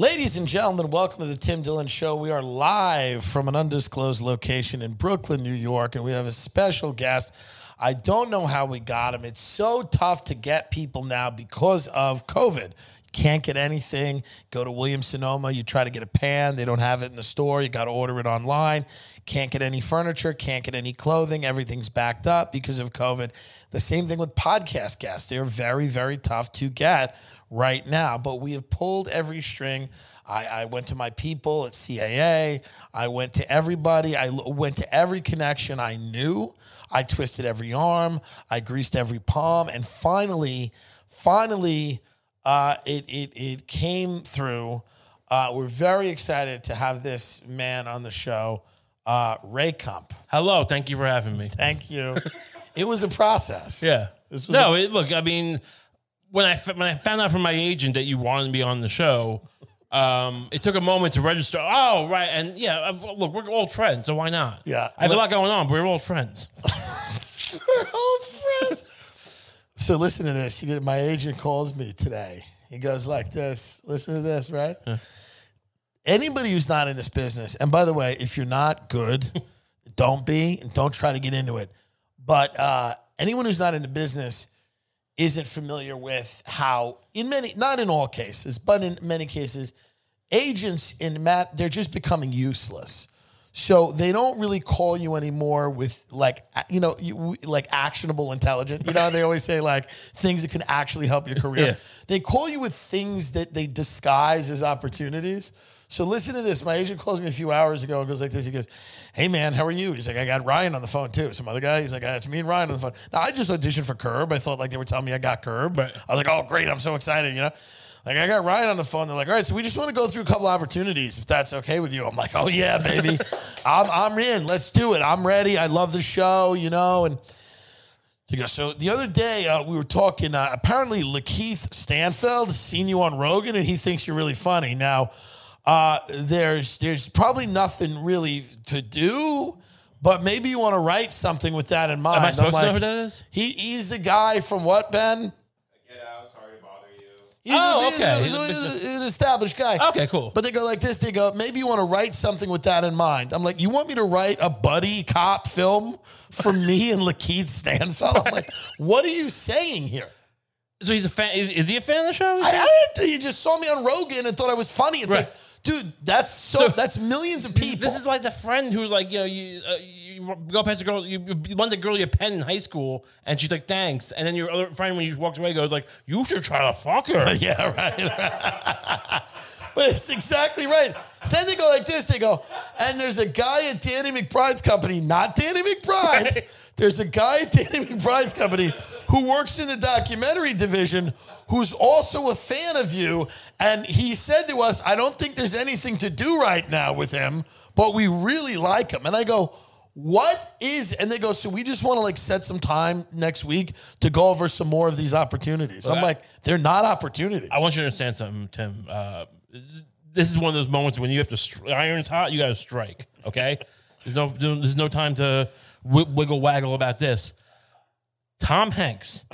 Ladies and gentlemen, welcome to the Tim Dillon Show. We are live from an undisclosed location in Brooklyn, New York, and we have a special guest. I don't know how we got him. It's so tough to get people now because of COVID. Can't get anything. Go to Williams Sonoma, you try to get a pan, they don't have it in the store. You got to order it online. Can't get any furniture, can't get any clothing. Everything's backed up because of COVID. The same thing with podcast guests. They're very, very tough to get right now. But we have pulled every string. I, I went to my people at CAA. I went to everybody. I l- went to every connection I knew. I twisted every arm. I greased every palm. And finally, finally, uh, it, it, it came through. Uh, we're very excited to have this man on the show, uh, Ray Kump. Hello, thank you for having me. Thank you. it was a process. Yeah. This was no, it, look, I mean, when I when I found out from my agent that you wanted to be on the show, um, it took a moment to register. Oh, right, and yeah, look, we're old friends, so why not? Yeah. I have a lot going on, but we're old friends. We're old friends. So listen to this. You get, my agent calls me today. He goes like this. Listen to this, right? Anybody who's not in this business, and by the way, if you're not good, don't be and don't try to get into it. But uh, anyone who's not in the business isn't familiar with how, in many, not in all cases, but in many cases, agents in Matt, they're just becoming useless. So they don't really call you anymore with like you know you, like actionable intelligence. You know how they always say like things that can actually help your career. Yeah. They call you with things that they disguise as opportunities. So listen to this. My agent calls me a few hours ago and goes like this. He goes, "Hey man, how are you?" He's like, "I got Ryan on the phone too." Some other guy. He's like, "Ah, "It's me and Ryan on the phone." Now I just auditioned for Curb. I thought like they were telling me I got Curb. But I was like, "Oh great, I'm so excited," you know. Like I got Ryan on the phone. They're like, "All right, so we just want to go through a couple opportunities, if that's okay with you." I'm like, "Oh yeah, baby, I'm I'm in. Let's do it. I'm ready. I love the show, you know." And he goes, so the other day uh, we were talking. Uh, apparently, Lakeith Stanfield seen you on Rogan, and he thinks you're really funny. Now, uh, there's there's probably nothing really to do, but maybe you want to write something with that in mind. Am I I'm supposed to know who that is? He he's the guy from what Ben? Get out. Sorry to bother you. He's Oh, a, he's okay. a- He's a- he's a- an established guy. Okay, cool. But they go like this. They go, maybe you want to write something with that in mind. I'm like, you want me to write a buddy cop film for me and Lakeith Stanfield? I'm like, what are you saying here? So he's a fan. Is, is he a fan of the show? I, I didn't, you just saw me on Rogan and thought I was funny. It's Right. like, dude, that's so, So- that's millions of people. This is like the friend who, like, you know, you, uh, you go past a girl, you, you lend a girl your pen in high school, and she's like, "Thanks," and then your other friend, when you walked away, goes like, "You should try to fuck her." yeah, right. but it's exactly right. Then they go like this. They go, and there's a guy at Danny McBride's company, not Danny McBride. Right. There's a guy at Danny McBride's company who works in the documentary division who's also a fan of you. And he said to us, I don't think there's anything to do right now with him, but we really like him. And I go, what is and they go so we just want to like set some time next week to go over some more of these opportunities i'm I- like they're not opportunities I want you to understand something, Tim. Uh, this is one of those moments when you have to iron's hot. You got to strike. Okay. There's no there's no time to wi- wiggle waggle about this. Tom Hanks,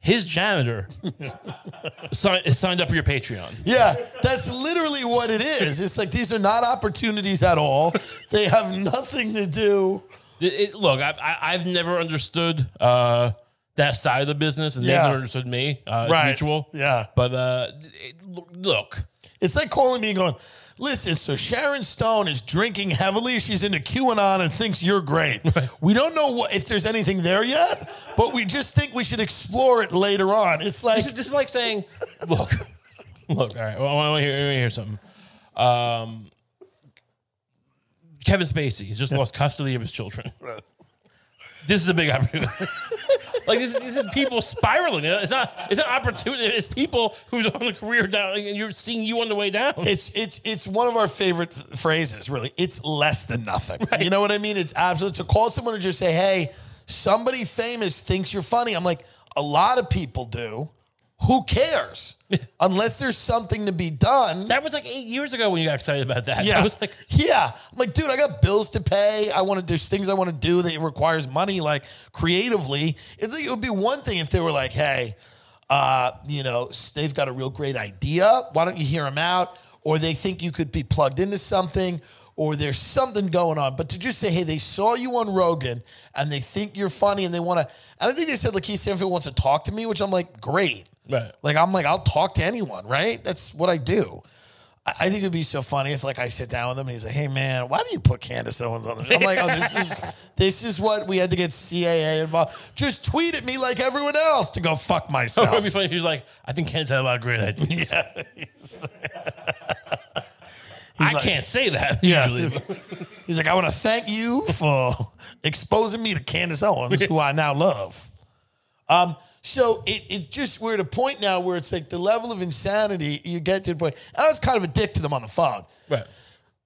his janitor, si- signed up for your Patreon. Yeah, that's literally what it is. It's like these are not opportunities at all. They have nothing to do. It- it- look, I, I, I've never understood uh, that side of the business, and Yeah. they've never understood me. Uh, it's mutual. Yeah. But uh, it, look, It's like calling me and going, listen, so Sharon Stone is drinking heavily. She's into QAnon and thinks you're great. We don't know what, if there's anything there yet, but we just think we should explore it later on. It's like, This is, this is like saying, look, look, all right, well, I want to hear, I hear something. Um, Kevin Spacey has just lost custody of his children. This is a big opportunity. Like this, this is people spiraling. It's not. It's not opportunity. It's people who's on a career down, and you're seeing you on the way down. It's it's it's one of our favorite phrases. Really, it's less than nothing. You know what I mean? It's absolute to call someone and just say, "Hey, somebody famous thinks you're funny." I'm like, a lot of people do. Who cares? Unless there's something to be done. that was like eight years ago when you got excited about that. Yeah. I was like, yeah. I'm like, dude, I got bills to pay. I want to, there's things I want to do that requires money, like creatively. It's like, it would be one thing if they were like, hey, uh, you know, they've got a real great idea. Why don't you hear them out? Or they think you could be plugged into something, or there's something going on. But to just say, hey, they saw you on Rogan and they think you're funny and they want to, and I think they said, like, Keith Stanfield wants to talk to me, which I'm like, great. Right. Like, I'm like, I'll talk to anyone, right? That's what I do. I I think it'd be so funny if like I sit down with him and he's like, "Hey man, why do you put Candace Owens on the show?" I'm like, "Oh, this is this is what we had to get CAA involved. Just tweet at me like everyone else to go fuck myself." it would be myself." funny. if He was like, I think Candace had a lot of great ideas. yeah, he's, I like- can't say that Yeah. usually. he's like, "I want to thank you for exposing me to Candace Owens, who I now love." Um, so it it just we're at a point now where it's like the level of insanity you get to the point. I was kind of a dick to them on the phone. right.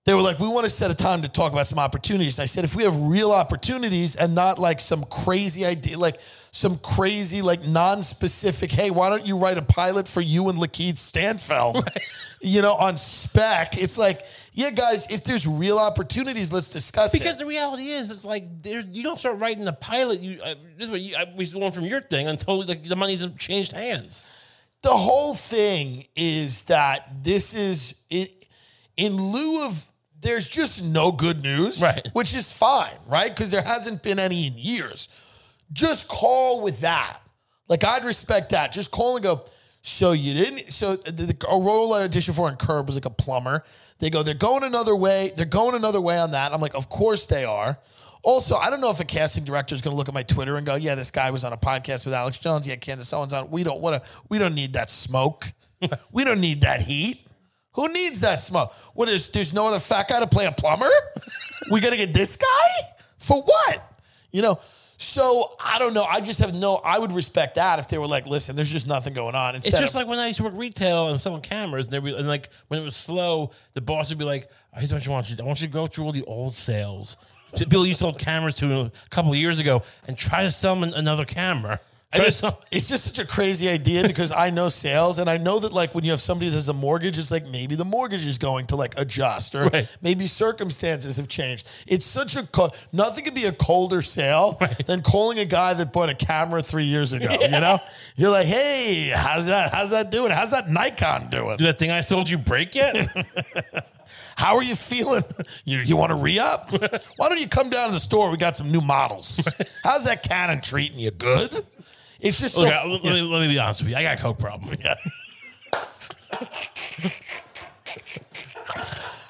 They were like, we want to set a time to talk about some opportunities. And I said, if we have real opportunities and not like some crazy idea, like some crazy, like non-specific, hey, why don't you write a pilot for you and Lakeith Stanfield, you know, on spec? It's like, yeah, guys, if there's real opportunities, let's discuss Because it. the reality is, it's like there, you don't start writing a pilot. You uh, this is what you, I, we learned from your thing until like the money's changed hands. the whole thing is that this is it in lieu of there's just no good news, Right. Which is fine, right? Because there hasn't been any in years. Just call with that. Like I'd respect that. Just call and go. So you didn't. So the, the a role I auditioned for in Curb was like a plumber. They go. They're going another way. They're going another way on that. I'm like, of course they are. Also, I don't know if a casting director is going to look at my Twitter and go, "Yeah, this guy was on a podcast with Alex Jones. Yeah, Candace Owens on." We don't want to. We don't need that smoke. we don't need that heat. Who needs that smoke? What is? There's no other fat guy to play a plumber. we got to get this guy for what? You know. So I don't know. I just have no. I would respect that if they were like, "Listen, there's just nothing going on." Instead It's just of, like when I used to work retail and selling cameras, and, be, and like when it was slow, the boss would be like, "I just want you, I want you to go through all the old sales, people you sold cameras to a couple of years ago, and try to sell them another camera." I Try just- it's just such a crazy idea because I know sales and I know that like when you have somebody that has a mortgage, it's like maybe the mortgage is going to like adjust or Right. maybe circumstances have changed. It's such a co- nothing could be a colder sale than calling a guy that bought a camera three years ago. You know, you're like, hey, how's that? How's that doing? How's that Nikon doing? Did that thing I sold you break yet? How are you feeling? You you want to re up? Why don't you come down to the store? We got some new models. How's that Canon treating you? Good. It's just so. Look, I- let, me, let me be honest with you. I got a coke problem. Yeah,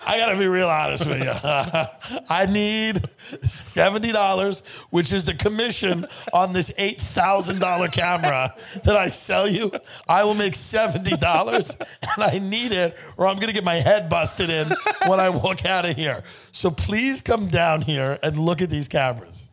I gotta be real honest with you. I need seventy dollars, which is the commission on this eight thousand dollar camera that I sell you. I will make seventy dollars, and I need it, or I'm gonna get my head busted in when I walk out of here. So please come down here and look at these cameras.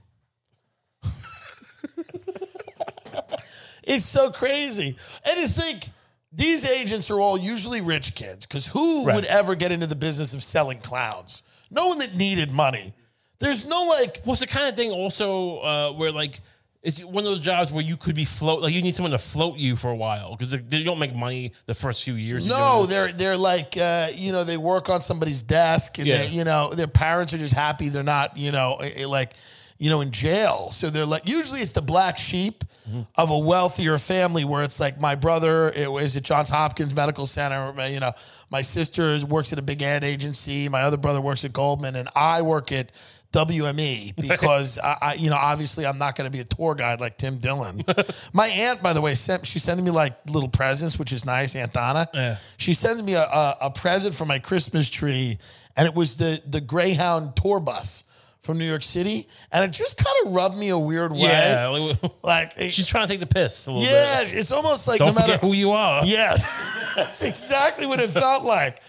It's so crazy, and to think. These agents are all usually rich kids because who Right. would ever get into the business of selling clowns? No one that needed money. There's no like, Well, it's the kind of thing also uh, where like it's one of those jobs where you could be float like you need someone to float you for a while because they, don't make money the first few years. no, they're they're like, uh, you know, they work on somebody's desk and Yeah. they, you know, their parents are just happy they're not, you know, like, you know, in jail. So they're like, usually it's the black sheep Mm-hmm. of a wealthier family where it's like my brother it was at Johns Hopkins Medical Center. my- You know, my sister works at a big ad agency. My other brother works at Goldman, and I work at WME because I, I, you know, obviously I'm not going to be a tour guide like Tim Dillon. My aunt, by the way, sent she's sending me like little presents, which is nice. Aunt Donna, Yeah. she sends me a, a, a present for my Christmas tree, and it was the the Greyhound tour bus from New York City, and it just kind of rubbed me a weird way. yeah. like, Like, it- she's trying to take the piss a little yeah, bit. it's almost like Don't no matter who you are. yeah, that's exactly what it felt like.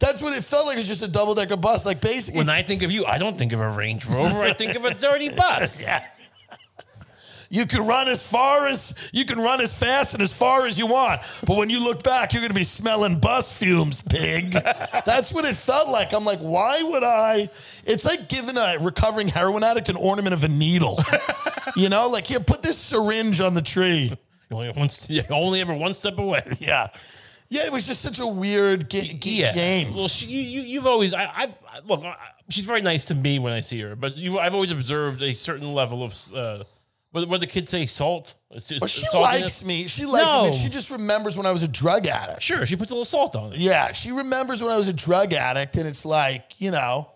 That's what it felt like. It's just a double decker bus. Like basically, When I think of you, I don't think of a Range Rover. I think of a dirty bus. yeah. You can run as far as you can run as fast and as far as you want. But when you look back, you're gonna be smelling bus fumes, pig. That's what it felt like. I'm like, why would I? It's like giving a recovering heroin addict an ornament of a needle. you know, like here, put this syringe on the tree. Only, one, you only ever one step away. Yeah. Yeah, it was just such a weird ga- ga- game. Well, she, you, you, you've always, I, I, I look, I, she's very nice to me when I see her, but you, I've always observed a certain level of, uh, what, what the kids say, salt. It's just Well, she saltiness. likes me. She likes No. me. She just remembers when I was a drug addict. Sure, she puts a little salt on it. Yeah, she remembers when I was a drug addict, and it's like, you know,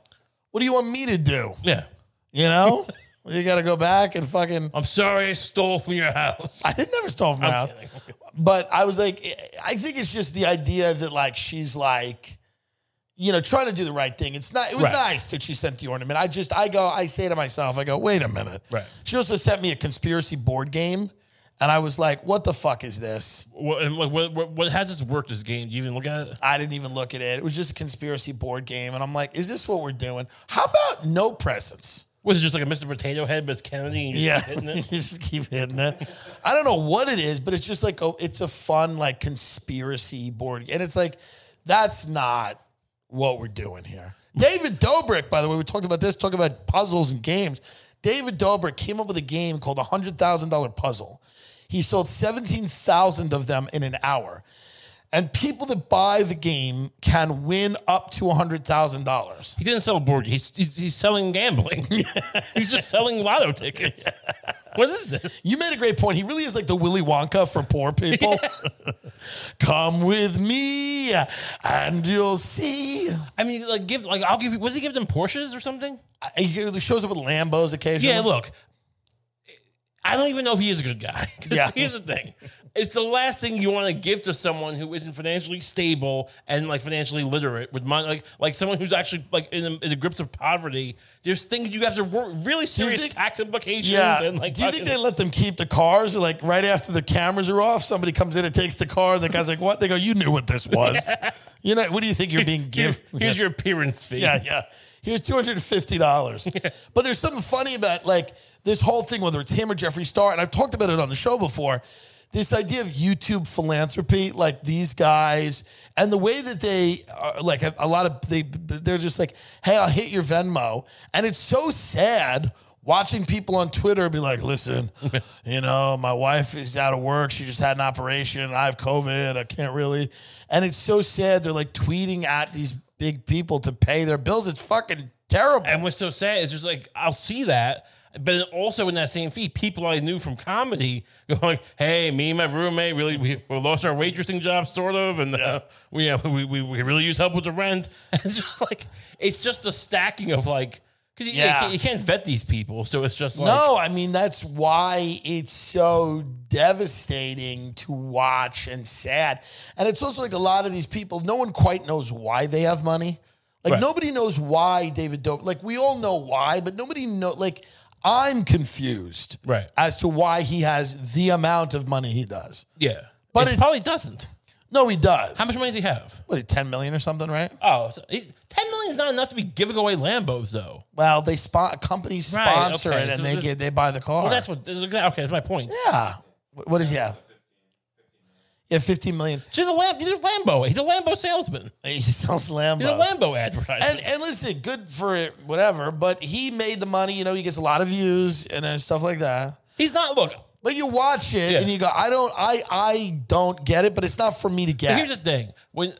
what do you want me to do? Yeah. You know, you got to go back and fucking. I'm sorry I stole from your house. I didn't never stole from I'm house, kidding. but I was like, I think it's just the idea that like she's like, you know, trying to do the right thing. It's not. It was Right. nice that she sent the ornament. I just, I go, I say to myself, I go, wait a minute. Right. She also sent me a conspiracy board game, and I was like, what the fuck is this? What, and like, what, what, what has this worked this game? Do you even look at it? I didn't even look at it. It was just a conspiracy board game. And I'm like, is this what we're doing? How about no presents? Was it just like a Mr. Potato Head, but it's Kennedy and Yeah. hitting it? you just keep hitting it. I don't know what it is, but it's just like, oh, it's a fun, like, conspiracy board. And it's like, that's not what we're doing here. David Dobrik, by the way, we talked about this, talk about puzzles and games. David Dobrik came up with a game called a $100,000 puzzle. He sold 17,000 of them in an hour. And people that buy the game can win up to $100,000. He didn't sell board. He's he's, he's selling gambling. he's just selling lotto tickets. What is this? You made a great point. He really is like the Willy Wonka for poor people. Come with me and you'll see. I mean, like give like I'll give you. Was he give them Porsches or something? He shows up with Lambos occasionally. Yeah. Look, I don't even know if he is a good guy. Yeah. Here's the thing. It's the last thing you want to give to someone who isn't financially stable and like financially literate with money, like like someone who's actually like in the, in the grips of poverty. There's things you have to work really serious think- tax implications. Yeah. And like, Do you think they let them keep the cars or like right after the cameras are off, somebody comes in and takes the car and the guy's like, what? They go, you knew what this was. You know, what do you think you're being given? here's your appearance fee. Yeah, yeah. Here's two hundred and fifty dollars. But there's something funny about like this whole thing, whether it's him or Jeffree Star, and I've talked about it on the show before. This idea of YouTube philanthropy, like these guys, and the way that they are, like a, a lot of they they're just like, hey, I'll hit your Venmo, and it's so sad watching people on Twitter be like, listen, you know, my wife is out of work. She just had an operation. I have COVID. I can't really. And it's so sad. They're like tweeting at these big people to pay their bills. It's fucking terrible. And what's so sad is just like I'll see that, but also in that same feed, people I knew from comedy go like, "Hey, me and my roommate really we, we lost our waitressing job, sort of, and uh, we, uh, we we we really use help with the rent." And it's just like it's just a stacking of like because you, you can't- you can't vet these people, so it's just like no, I mean that's why it's so devastating to watch and sad. And it's also like a lot of these people, no one quite knows why they have money. Like Right. nobody knows why David Dope. Like we all know why, but nobody know. Like I'm confused, Right. as to why he has the amount of money he does. yeah, But but it, it- probably doesn't. No, he does. How much money does he have? What, 10 million or something, right? Oh, so he, ten million is not enough to be giving away Lambos, though. Well, they spot companies Right, sponsor okay, it and so they this- get they buy the car. Well, that's what. Okay, that's my point. yeah. What what does he have? Yeah, 15 million. He's a Lam- He's a Lambo. He's a Lambo salesman. He sells Lambos. He's a Lambo advertiser. And and listen, good for whatever. But he made the money. You know, he gets a lot of views and uh, stuff like that. He's not. Look, But you watch it Yeah. and you go, I don't, I, I don't get it. But it's not for me to But get. here's the thing: when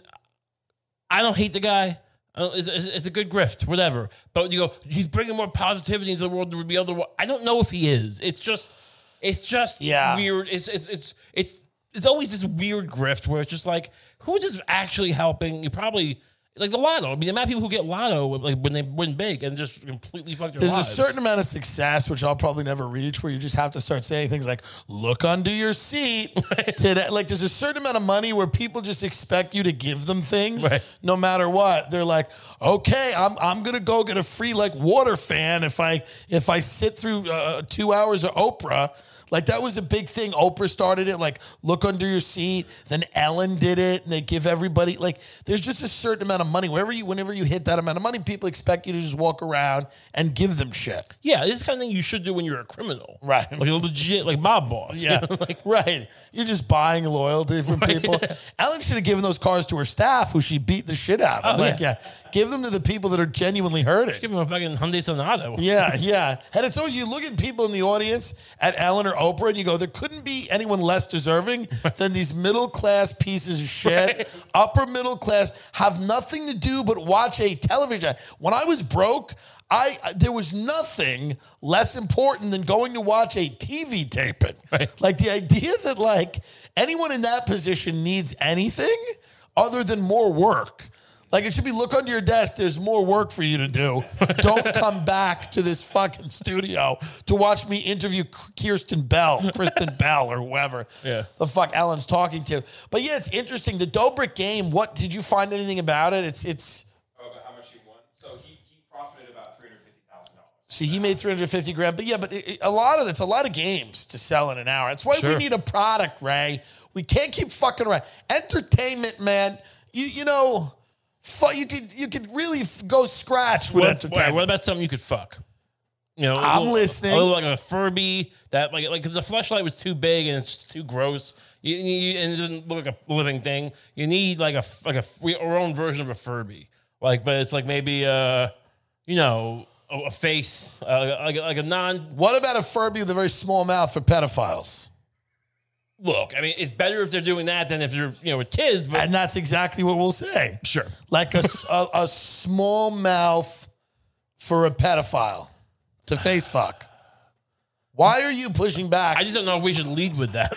I don't hate the guy, uh, it's, it's, it's a good grift, whatever. But you go, he's bringing more positivity into the world to be able to. I don't know if he is. It's just, it's just Yeah. weird. It's it's it's it's it's always this weird grift where it's just like, who is this actually helping? You probably. Like the lotto. I mean, the amount of people who get lotto, like when they win big and just completely fuck their There's lives. a certain amount of success which I'll probably never reach, where you just have to start saying things like "look under your seat." today, like there's a certain amount of money where people just expect you to give them things, Right. no matter what. They're like, "Okay, I'm I'm gonna go get a free like water fan if I if I sit through uh, two hours of Oprah." Like that was a big thing. Oprah started it. Like look under your seat. Then Ellen did it, and they give everybody like there's just a certain amount of money. Whenever you whenever you hit that amount of money, people expect you to just walk around and give them shit. Yeah, this is the kind of thing you should do when you're a criminal. Right. Like a legit like mob boss. Yeah, You know, like right. You're just buying loyalty from people. Ellen should have given those cars to her staff, who she beat the shit out of. Oh, like, yeah. yeah, give them to the people that are genuinely hurting. give them a fucking Hyundai Sonata. Yeah, yeah. And it's always you look at people in the audience at Ellen or Oprah and you go, there couldn't be anyone less deserving than these middle class pieces of shit, upper middle class, have nothing to do but watch a television. When I was broke, I there was nothing less important than going to watch a TV taping. Right. Like the idea that like anyone in that position needs anything other than more work. Like it should be look under your desk. There's more work for you to do. Don't come back to this fucking studio to watch me interview Kirsten Bell, Kristen Bell, or whoever Yeah. the fuck Ellen's talking to. But yeah, it's interesting. The Dobrik game. What did you find anything about it? It's it's. Oh, how much he won? So he, he profited about three hundred fifty thousand dollars. See, he made 350 grand, but yeah, but it, it- a lot of it's a lot of games to sell in an hour. That's why we need a product, Ray. We can't keep fucking around. Entertainment, man. You you know, fu- you could you could really f- go scratch with What, entertainment. what, what about something you could fuck? You know, I'm little- listening. A little like a Furby that like like because the flashlight was too big and it's just too gross. You, you, and it doesn't look like a living thing. You need like a like a our own version of a Furby. Like, but it's like maybe uh, you know, a, a face uh, like like a non what about a Furby with a very small mouth for pedophiles? Look. I mean, it's better if they're doing that than if they're you know with kids. But And that's exactly what we'll say. sure, Like a small mouth for a pedophile to face fuck. Why are you pushing back? I just don't know if we should lead with that.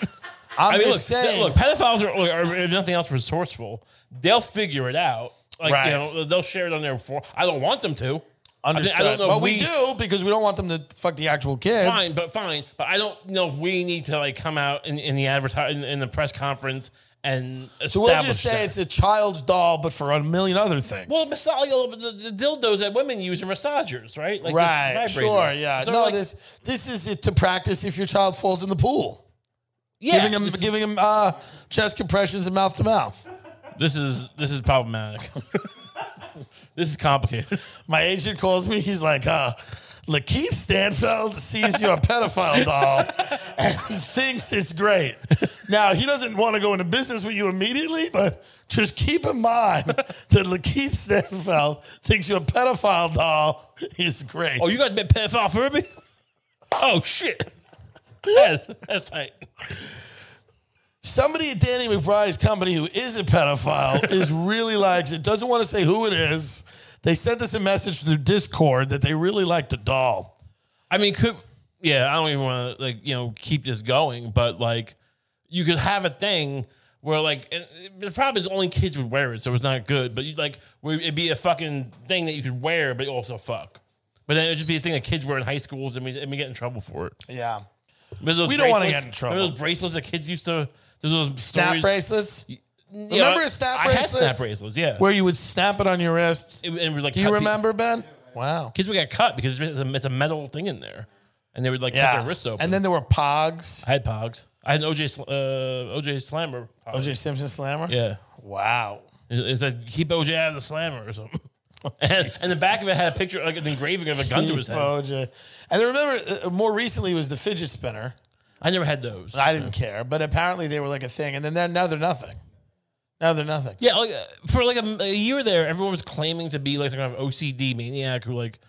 I'm I mean, just look, saying. look, pedophiles are, are, if nothing else, resourceful. They'll figure it out. Like Right. you know, they'll share it on their for. I don't want them to. I, Understood. I don't know. But if we, do because we don't want them to fuck the actual kids. Fine, but fine. But I don't know if we need to like come out in, in the advertise in, in the press conference and so we'll just say that. it's a child's doll, but for a million other things. well, the, the dildos that women use are massagers, right? Like right, sure, yeah. So, no, like, this this is it to practice if your child falls in the pool. yeah, giving him giving him uh, chest compressions and mouth to mouth. this is this is problematic. this is complicated. My agent calls me. He's like, uh, Lakeith Stanfield sees you're a pedophile doll and thinks it's great. Now, he doesn't want to go into business with you immediately, but just keep in mind that Lakeith Stanfield thinks you're a pedophile doll is great. Oh, you got bit pedophile Furby? Oh shit. That's that's tight. Somebody at Danny McBride's company who is a pedophile is really likes it, doesn't want to say who it is. They sent us a message through Discord that they really like the doll. I mean, could yeah, I don't even want to like you know keep this going, but like you could have a thing where like and the problem is only kids would wear it, so it's not good. But you like where it'd be a fucking thing that you could wear, but also fuck. But then it'd just be a thing that kids wear in high schools, and we and we get in trouble for it. Yeah. We don't wanna get in trouble. Those bracelets that kids used to? There's those Snap stories- bracelets? Yeah, Remember a snap I had bracelet? snap bracelets, yeah. Where you would snap it on your wrist. It- and like, Do you remember, Ben? Wow. Kids would get cut because it's a, it's a metal thing in there, and they would like cut their wrists open. And then there were Pogs. I had Pogs. I had an OJ Sl- uh, OJ Slammer. Pog. OJ Simpson Slammer? Yeah. Wow. It, it said keep OJ out of the slammer or something. and, and the back of it had a picture, like an engraving of a gun to his head. OJ. And then remember, uh, more recently was the fidget spinner. I never had those. I didn't care, but apparently they were like a thing. And then they're, now they're nothing. Now they're nothing. yeah, like uh, for like a, a year there, everyone was claiming to be like some kind of OCD maniac who like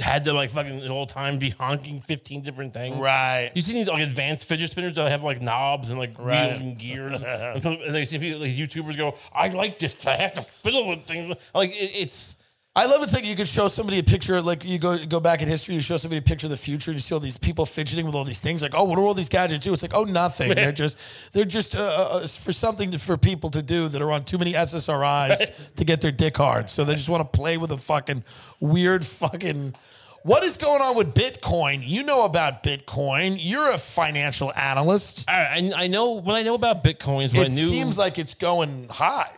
had to like fucking the whole time be honking fifteen different things. Right. You see these like advanced fidget spinners that have like knobs and like Right. wheels and gears, and they see people, like YouTubers go, "I like this. 'cause I have to fiddle with things." Like it, it's I love it's like you could show somebody a picture, like you go go back in history, you show somebody a picture of the future, and you see all these people fidgeting with all these things. Like, oh, what do all these gadgets do? It's like, oh, nothing. They're just they're just uh, uh, uh, for something to, for people to do that are on too many SSRIs to get their dick hard. So they just want to play with a fucking weird fucking. What is going on with Bitcoin? You know about Bitcoin. You're a financial analyst. I, I know what I know about bitcoins. What It I knew, seems like it's going high.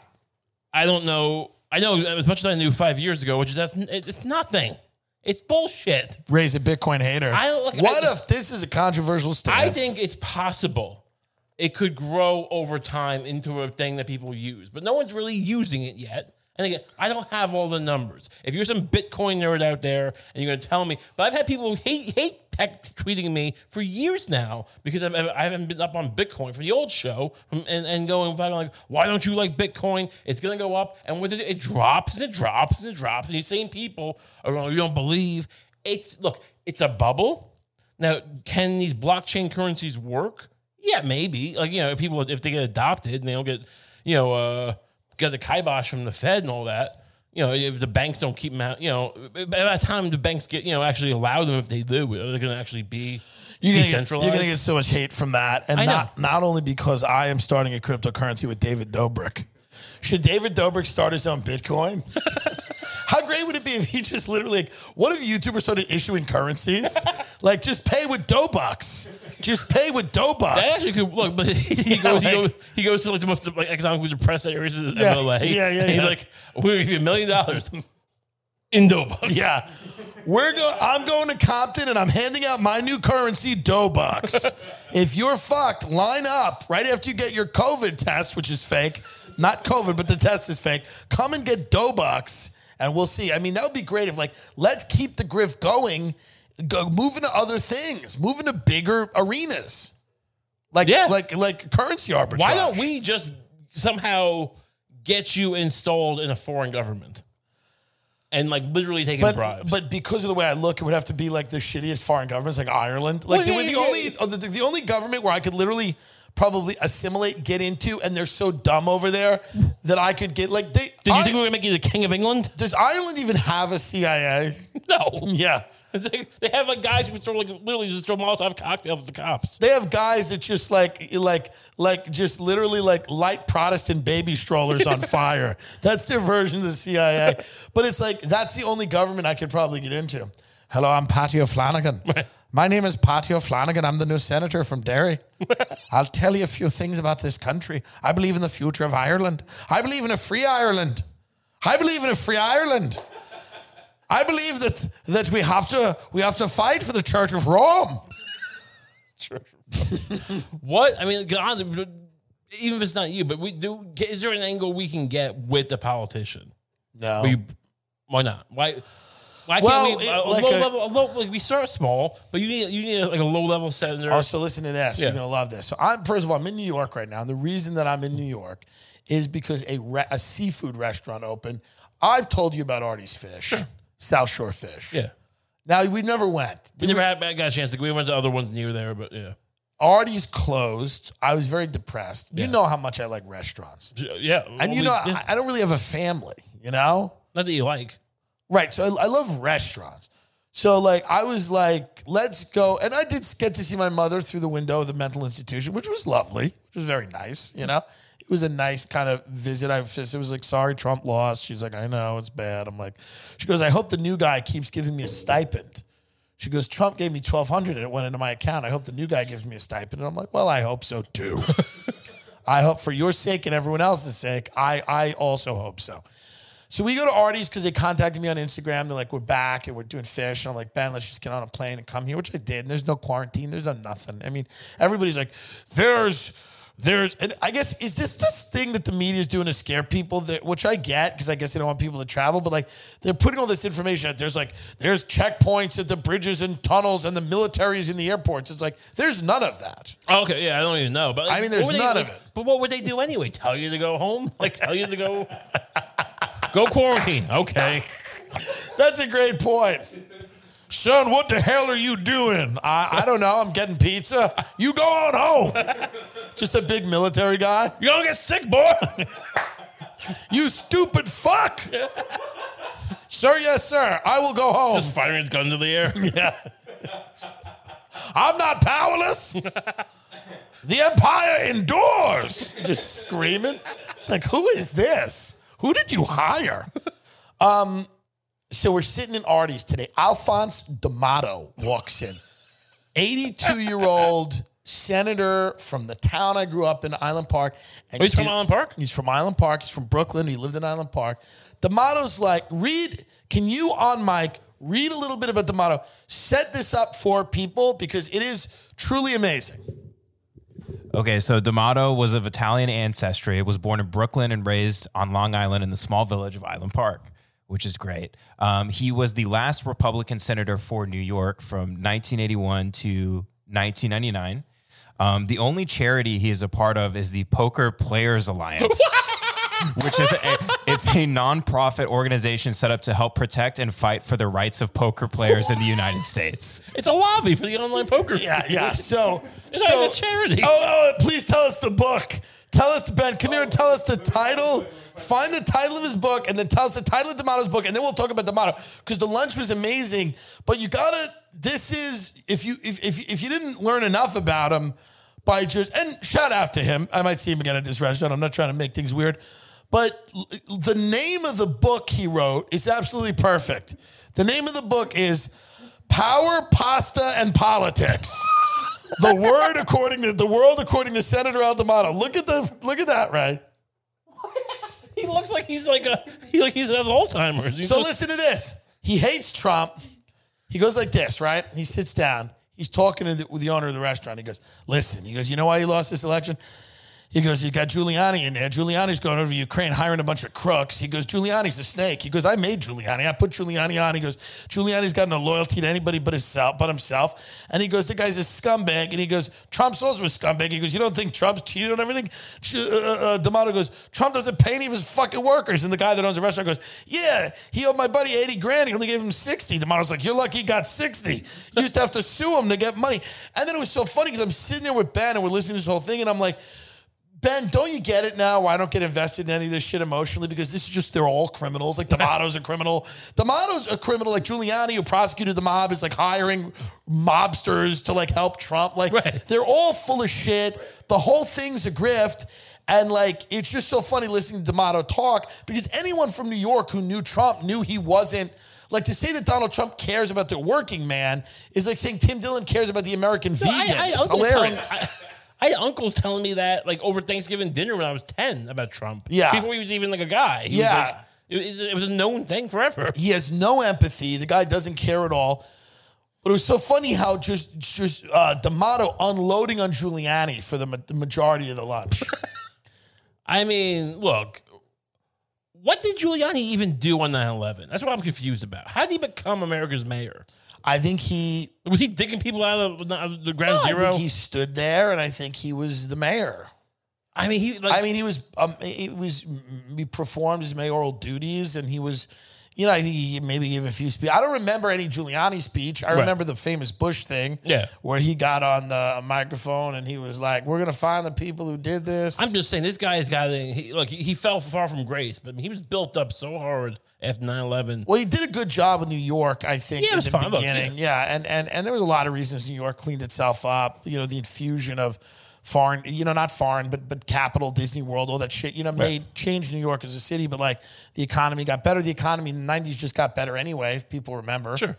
I don't know. I know as much as I knew five years ago, which is that's it's nothing. It's bullshit. Raise a Bitcoin hater. I- look, what I- if this is a controversial stance? I think it's possible it could grow over time into a thing that people use, but no one's really using it yet. And again, I don't have all the numbers. If you're some Bitcoin nerd out there and you're going to tell me, but I've had people hate hate tweeting me for years now because I've, I haven't been up on Bitcoin for the old show and, and going like, why don't you like Bitcoin? It's going to go up, and with it, it drops and it drops and it drops. And these same people are going, you don't believe. It's look, it's a bubble. Now, can these blockchain currencies work? Yeah, maybe. Like you know, people if they get adopted and they don't get, you know, uh, get the kibosh from the Fed and all that. You know, if the banks don't keep them out, you know, by that time the banks get, you know, actually allow them if they do, they're going to actually be You're gonna, get, decentralized. you're gonna get so much hate from that, and I know. not not only because I am starting a cryptocurrency with David Dobrik. Should David Dobrik start his own Bitcoin? How great would it be if he just literally, like, what if YouTubers started issuing currencies? like, just pay with Dobucks. Just pay with Dobucks. That actually could look, but he, goes, he, goes, he goes to like the most like economically depressed areas of Yeah, LA. yeah, yeah, And he's like, we'll give you a million dollars in Dobucks. Yeah. We're going I'm going to Compton and I'm handing out my new currency, Dobucks. if you're fucked, line up right after you get your COVID test, which is fake. Not COVID, but the test is fake. Come and get Dobucks and we'll see. I mean, that would be great if like let's keep the grift going, go move into other things, move into bigger arenas. Like Yeah. like like currency arbitrage. Why don't we just somehow get you installed in a foreign government and like literally taking But, bribes? but because of the way I look, it would have to be like the shittiest foreign governments, like Ireland. Like Well, the, yeah, the yeah, only yeah. uh, the, the only government where I could literally probably assimilate, get into, and they're so dumb over there that I could get like they. Did you I- think we were gonna make you the king of England? does Ireland even have a CIA? No. Yeah. It's like, they have like guys who throw like literally just throw Molotov cocktails at the cops. They have guys that just like like like just literally like light Protestant baby strollers on fire. That's their version of the CIA. But it's like that's the only government I could probably get into. Hello, I'm Patty O'Flanagan. My name is Patty O'Flanagan. I'm the new senator from Derry. I'll tell you a few things about this country. I believe in the future of Ireland. I believe in a free Ireland. I believe in a free Ireland. I believe that that we have to we have to fight for the Church of Rome. What I mean, honestly, even if it's not you, but we do. Is there an angle we can get with the politician? No. We, why not? Why? Why Well, can't we? it- uh, A, like low a- level. A low, like we start small, but you need you need like a low level senator. Oh, so listen to this. You're gonna love this. So I'm first of all, I'm in New York right now. And the reason that I'm in New York is because a re- a seafood restaurant opened. I've told you about Artie's Fish, South Shore Fish. yeah, Now we never went. we never had got a chance to. We went to other ones near there, but yeah, Artie's closed. I was very depressed. You know how much I like restaurants, yeah. and you we- know yeah. I, I don't really have a family. You know, not that you like. Right. So I, I love restaurants. So like I was like, let's go. And I did get to see my mother through the window of the mental institution, which was lovely, which was very nice. You know, it was a nice kind of visit. I just it was like, sorry, Trump lost. She's like, I know it's bad. I'm like, she goes, I hope the new guy keeps giving me a stipend. She goes, Trump gave me twelve hundred and it went into my account. I hope the new guy gives me a stipend. And I'm like, well, I hope so too. I hope for your sake and everyone else's sake, I I also hope so. So we go to Artie's because they contacted me on Instagram. They're like, we're back and we're doing fish. And I'm like, Ben, let's just get on a plane and come here, which I did. And there's no quarantine. There's no nothing. I mean, everybody's like, there's, there's, and I guess, is this this thing that the media is doing to scare people, that, which I get because I guess they don't want people to travel, but like they're putting all this information out. There's like, there's checkpoints at the bridges and tunnels and the military is in the airports. It's like, there's none of that. Oh, okay, yeah, I don't even know. But like, I mean, there's would they- none like, of it. But what would they do anyway? Tell you to go home? Like tell you to go go quarantine? Okay. That's a great point. Son, what the hell are you doing? I, I don't know. I'm getting pizza. You go on home. Just a big military guy. You gonna get sick, boy? You stupid fuck. sir, yes, sir. I will go home. Just firing his gun to the air. Yeah. I'm not powerless. The empire endures. Just screaming. It's like, who is this? Who did you hire? Um, so we're sitting in Artie's today. Alphonse D'Amato walks in. 82 year old senator from the town I grew up in, Island Park. And Oh, he's from Island Park? He's from Island Park. He's from Brooklyn. He lived in Island Park. Motto's like, read, can you on mic read a little bit about motto? Set this up for people because it is truly amazing. Okay, so D'Amato was of Italian ancestry. Was born in Brooklyn and raised on Long Island in the small village of Island Park, which is great. Um, he was the last Republican senator for New York from 1981 to 1999. Um, the only charity he is a part of is the Poker Players Alliance. Which is a, it's a nonprofit organization set up to help protect and fight for the rights of poker players in the United States. It's a lobby for the online poker. Yeah, yeah. So, It's so not a charity. Oh, oh, please tell us the book. Tell us, Ben. Come here and tell us the title. Find the title of his book, and then tell us the title of D'Amato's book, and then we'll talk about D'Amato because the lunch was amazing. But you gotta. This is if you if if if you didn't learn enough about him by just and shout out to him. I might see him again at this restaurant. I'm not trying to make things weird, but the name of the book he wrote is absolutely perfect. The name of the book is Power, Pasta, and Politics. the word according to the world according to Senator Al D'Amato. Look at the look at that, right? He looks like he's like a he like he's has Alzheimer's. He's So listen to this. He hates Trump. He goes like this, right? He sits down. He's talking to the, with the owner of the restaurant. He goes, "Listen." He goes, "You know why he lost this election?" He goes, "You got Giuliani in there. Giuliani's going over to Ukraine, hiring a bunch of crooks." He goes, "Giuliani's a snake." He goes, "I made Giuliani. I put Giuliani on." He goes, "Giuliani's got no loyalty to anybody but himself, but himself." And he goes, "The guy's a scumbag." And he goes, "Trump's also a scumbag." He goes, "You don't think Trump's cheated on everything?" Ch- Uh, uh, D'Amato goes, "Trump doesn't pay any of his fucking workers." And the guy that owns the restaurant goes, "Yeah, he owed my buddy eighty grand. He only gave him 60. D'Amato's like, "You're lucky he got 60. You used to have to sue him to get money." And then it was so funny because I'm sitting there with Ben and we're listening to this whole thing, and I'm like. Ben, don't you get it now? Why I don't get invested in any of this shit emotionally? Because this is just they're all criminals. Like D'Amato's a criminal. D'Amato's a criminal. Like Giuliani, who prosecuted the mob, is like hiring mobsters to like help Trump. Like Right. they're all full of shit. The whole thing's a grift. And like it's just so funny listening to D'Amato talk because anyone from New York who knew Trump knew he wasn't like to say that Donald Trump cares about the working man is like saying Tim Dillon cares about the American vegan. it's uncles telling- hilarious. I, had uncles telling me that like over Thanksgiving dinner when I was ten about Trump. Yeah. before he was even like a guy. He Yeah. was like, it, was, it was a known thing forever. He has no empathy. The guy doesn't care at all. But it was so funny how just just uh, D'Amato unloading on Giuliani for the, ma- the majority of the lunch. I mean, look, what did Giuliani even do on 9-11? That's what I'm confused about. How did he become America's mayor? I think he, Was he digging people out of the, of the ground I zero? think he stood there, and I think he was the mayor. I mean, he like I mean, he was um, he was he performed his mayoral duties, and he was, you know, I think he maybe gave a few speeches. I don't remember any Giuliani speech. I remember the famous Bush thing, Yeah. where he got on the microphone and he was like, "We're gonna find the people who did this." I'm just saying, this guy has got. He, look, he, he fell far from grace, but he was built up so hard after 9-11. Well, he did a good job in New York, I think, Yeah, it in was the fine. Look, beginning. yeah. and and and there was a lot of reasons New York cleaned itself up. You know, the infusion of foreign, you know, not foreign, but but capital, Disney World, all that shit. You know, made changed New York as a city. But like the economy got better. The economy in the '90s just got better anyway. If people remember, Sure.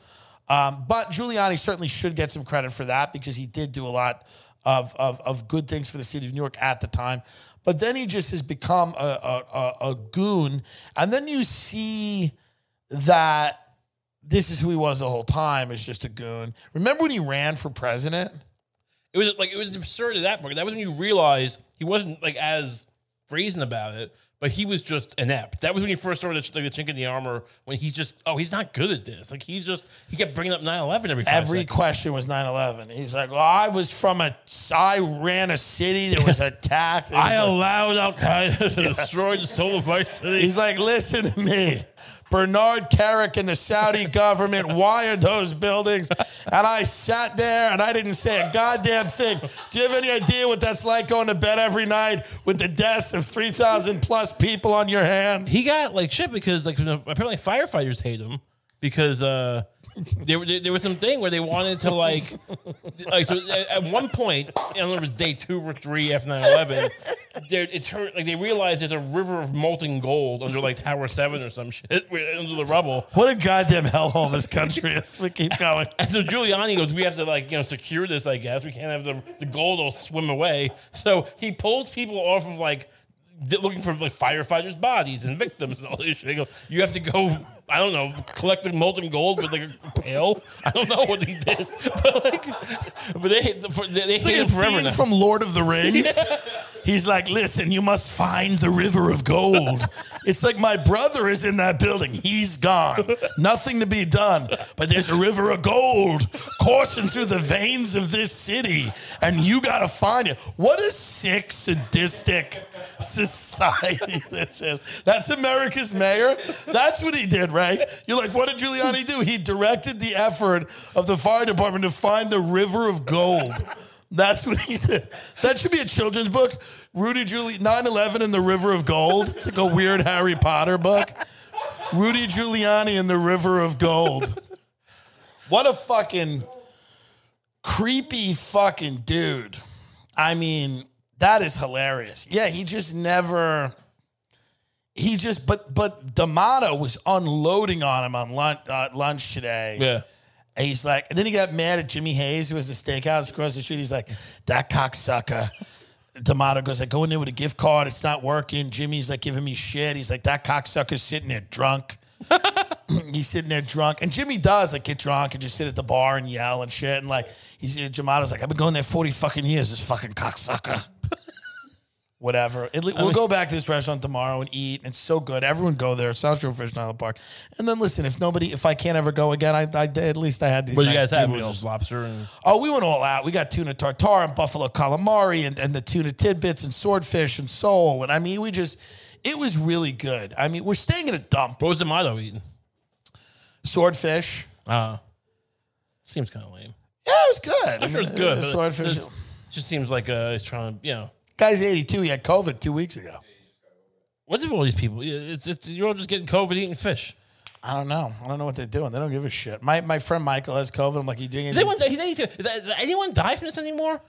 Um, but Giuliani certainly should get some credit for that because he did do a lot of, of, of good things for the city of New York at the time. But then he just has become a, a, a, goon. And then you see that this is who he was the whole time is just a goon. Remember when he ran for president? It was like it was absurd at that point. That was when you realize he wasn't like as brazen about it, but he was just inept. That was when he first started the, like, the chink in the armor. When he's just, oh, he's not good at this. Like he's just, he kept bringing up 9-11 every five Every seconds. question was 9 11. He's like, well, I was from a, I ran a city that was attacked. Was I like- allowed Al Qaeda to destroy the soul of my city. He's like, listen to me. Bernard Kerik and the Saudi government wired those buildings. And I sat there and I didn't say a goddamn thing. Do you have any idea what that's like going to bed every night with the deaths of 3,000 plus people on your hands? he got like shit because like apparently firefighters hate him because uh, there, there there was some thing where they wanted to like, like so at, at one point, I don't know if it was day two or three after 9-11, there it turned like they realized there's a river of molten gold under like Tower Seven or some shit where- under the rubble. What a goddamn hellhole this country is. We keep going. And so Giuliani goes, we have to like you know secure this. I guess we can't have the the gold will swim away. So he pulls people off of like looking for like firefighters' bodies and victims and all this shit. Goes, you have to go. I don't know, collect the molten gold with like a pail. I don't know what he did, but like, but they they, they It's hate like a him forever scene now. from Lord of the Rings. He's like, listen, you must find the river of gold. It's like my brother is in that building. He's gone. Nothing to be done. But there's a river of gold coursing through the veins of this city, and you got to find it. What a sick, sadistic society this is. That's America's mayor. That's what he did, right? You're like, what did Giuliani do? He directed the effort of the fire department to find the river of gold. That's what he did. That should be a children's book. Rudy Giuliani, 9-11 and the River of Gold. It's like a weird Harry Potter book. Rudy Giuliani and the River of Gold. What a fucking creepy fucking dude. I mean, that is hilarious. Yeah, he just never. He just, but but D'Amato was unloading on him on lunch, uh, lunch today. yeah. And he's like, and then he got mad at Jimmy Hays, who has the steakhouse across the street. He's like, that cocksucker. D'Amato goes, I go in there with a gift card. It's not working. Jimmy's like giving me shit. He's like, that cocksucker's sitting there drunk. he's sitting there drunk. And Jimmy does like get drunk and just sit at the bar and yell and shit. And like, he's D'Amato's like, I've been going there 40 fucking years, this fucking cocksucker. Whatever. It, we'll go back to this restaurant tomorrow and eat. It's so good. Everyone go there. South Shore Fish and Island Park. And then listen, if nobody, if I can't ever go again, I, I at least I had these. What did you guys have? two Was it meals. lobster and Oh, we went all out. We got tuna tartare and buffalo calamari and, and the tuna tidbits and swordfish and sole. And I mean, we just, it was really good. I mean, we're staying in a dump. what was D'Amato eating? Swordfish. Uh, seems kind of lame. Yeah, it was good. I'm sure it's good. Uh, swordfish. It just seems like uh, he's trying to, you know. Guy's 82. He had COVID two weeks ago. What's it with all these people? It's just you're all just getting COVID eating fish. I don't know. I don't know what they're doing. They don't give a shit. My my friend Michael has COVID. I'm like, you doing Is anything? anyone, he's 82. Is that- does anyone die from this anymore?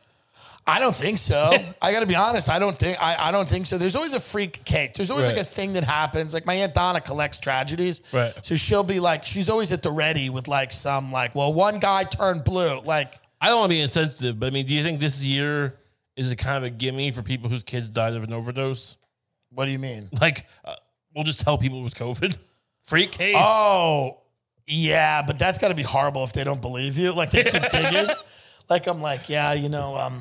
I don't think so. I got to be honest. I don't think. I, I don't think so. There's always a freak case. There's always Right. like a thing that happens. Like my aunt Donna collects tragedies. Right. So she'll be like, she's always at the ready with like some like, well, one guy turned blue. Like, I don't want to be insensitive, but I mean, do you think this year is it kind of a gimme for people whose kids died of an overdose? what do you mean? Like, uh, we'll just tell people it was COVID. Freak case. Oh, yeah, but that's got to be horrible if they don't believe you. Like they keep digging. Like I'm like, yeah, you know, um,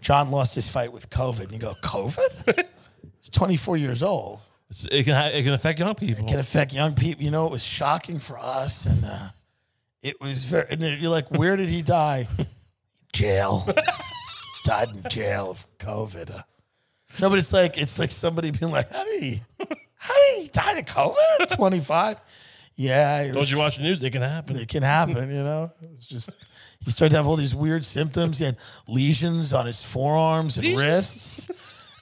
John lost his fight with COVID. And you go, COVID? He's 24 years old. It's- it can ha- it can affect young people. It can affect young people. You know, it was shocking for us, and uh, it was very. And you're like, where did he die? jail. Died in jail of COVID. Uh, no, but it's like it's like somebody being like, how did he? How did he die of COVID? at 25. Yeah, it Don't you watch the news? It can happen. it can happen. You know, it's just. He started to have all these weird symptoms. He had lesions on his forearms and Lesions? wrists,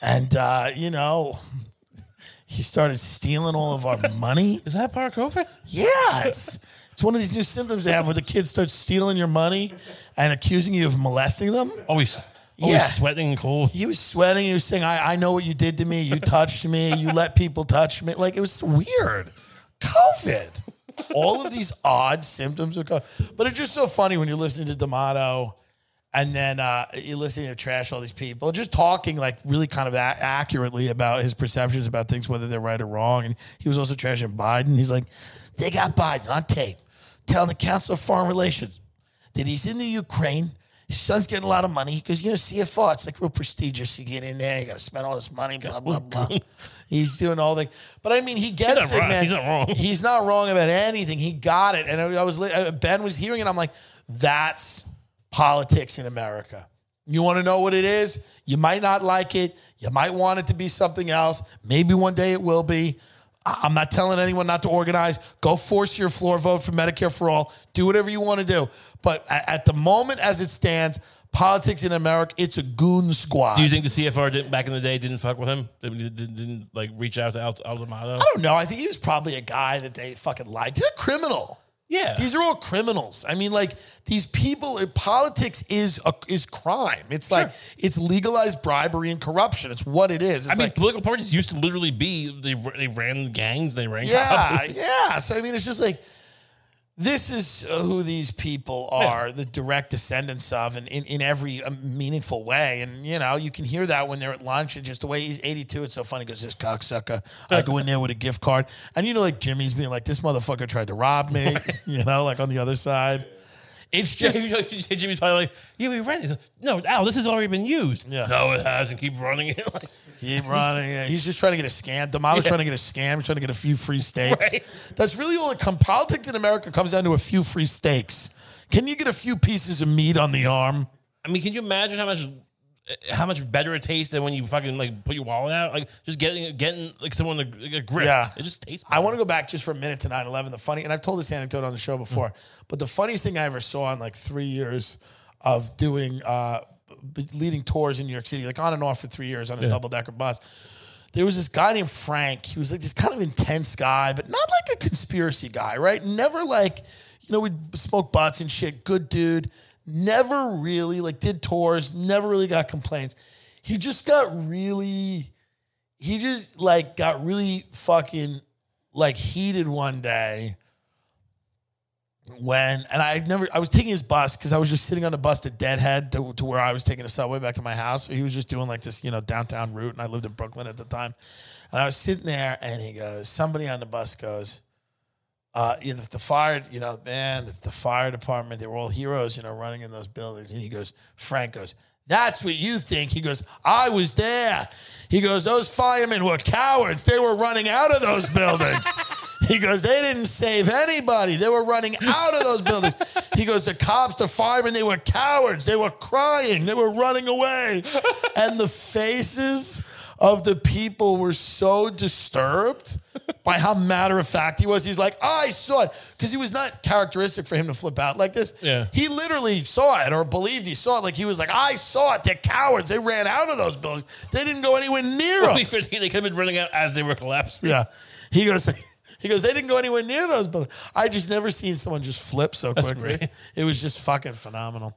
and uh, you know, he started stealing all of our money. Is that part of COVID? Yeah, it's it's one of these new symptoms they have where the kids start stealing your money and accusing you of molesting them. Always, always Yeah. sweating and cold. He was sweating. He was saying, I, I know what you did to me. You touched me. You let people touch me. Like, it was weird. COVID. All of these odd symptoms of COVID. But it's just so funny when you're listening to D'Amato and then uh, you're listening to trash all these people, just talking like really kind of a- accurately about his perceptions about things, whether they're right or wrong. And he was also trashing Biden. He's like, they got Biden on tape telling the Council of Foreign Relations that he's in the Ukraine. His son's getting a lot of money because, you know, CFR, it's like real prestigious. You get in there, you got to spend all this money, blah, blah, blah. He's doing all the, but I mean, he gets not it, right. man. He's not wrong. He's not wrong about anything. He got it. And I I was, uh, Ben was hearing it. I'm like, that's politics in America. You want to know what it is? You might not like it. You might want it to be something else. Maybe one day it will be. I'm not telling anyone not to organize. Go force your floor vote for Medicare for all. Do whatever you want to do. But at the moment, as it stands, politics in America, it's a goon squad. Do you think the CFR didn't, back in the day didn't fuck with him? Didn't, didn't, didn't like reach out to Al, Aldemado? I don't know. I think he was probably a guy that they fucking lied. He's a criminal. Yeah. These are all criminals. I mean, like these people. uh, Politics is a, is crime. It's like it's legalized bribery and corruption. It's what it is. It's I mean, like political parties used to literally be they they ran gangs, they ran yeah, cops. yeah. So I mean, it's just like this is uh, who these people are, the direct descendants of, and in, in every uh, meaningful way. And you know, you can hear that when they're at lunch, and just the way he's 82. It's so funny because this cocksucker. I go in there with a gift card, and you know, like Jimmy's being like, "This motherfucker tried to rob me," you know, like on the other side. It's just Jimmy's probably like, yeah, we ran it. No, Al, this has already been used. Yeah. No, it hasn't. Keep running it. Like, Keep running it. He's just trying to get a scam. D'Amato's trying to get a scam. He's trying to get a few free steaks. Right. That's really all it comes. Politics in America comes down to a few free steaks. Can you get a few pieces of meat on the arm? I mean, can you imagine how much how much better it tastes than when you fucking like put your wallet out? Like just getting getting like someone to like, a grift. Yeah. It just tastes. I want to go back just for a minute to 9 11. The funny, and I've told this anecdote on the show before, but the funniest thing I ever saw in like three years of doing, uh, leading tours in New York City, like on and off for three years on a double decker bus. There was this guy named Frank. He was like this kind of intense guy, but not like a conspiracy guy, right? Never like, you know, we'd smoke butts and shit. Good dude. Never really like did tours, never really got complaints. He just got really he just like got really fucking like heated one day when and I never I was taking his bus because I was just sitting on the bus to Deadhead to, to where I was taking a subway back to my house. He was just doing like this, you know, downtown route, and I lived in Brooklyn at the time. And I was sitting there, and he goes, somebody on the bus goes, uh, you know, the fire, you know, man, the- the fire department, they were all heroes, you know, running in those buildings. And he goes, Frank goes, that's what you think. He goes, I was there. He goes, those firemen were cowards. They were running out of those buildings. he goes, they didn't save anybody. They were running out of those buildings. He goes, the cops, the firemen, they were cowards. They were crying. They were running away. And the faces of the people were so disturbed by how matter of fact he was. He's like, I saw it. Because he was not characteristic for him to flip out like this. Yeah. He literally saw it or believed he saw it. Like he was like, I saw it. They're cowards. They ran out of those buildings. They didn't go anywhere near them. they could have been running out as they were collapsing. Yeah. He goes, he goes, they didn't go anywhere near those buildings. I just never seen someone just flip so quickly. great. It was just fucking phenomenal.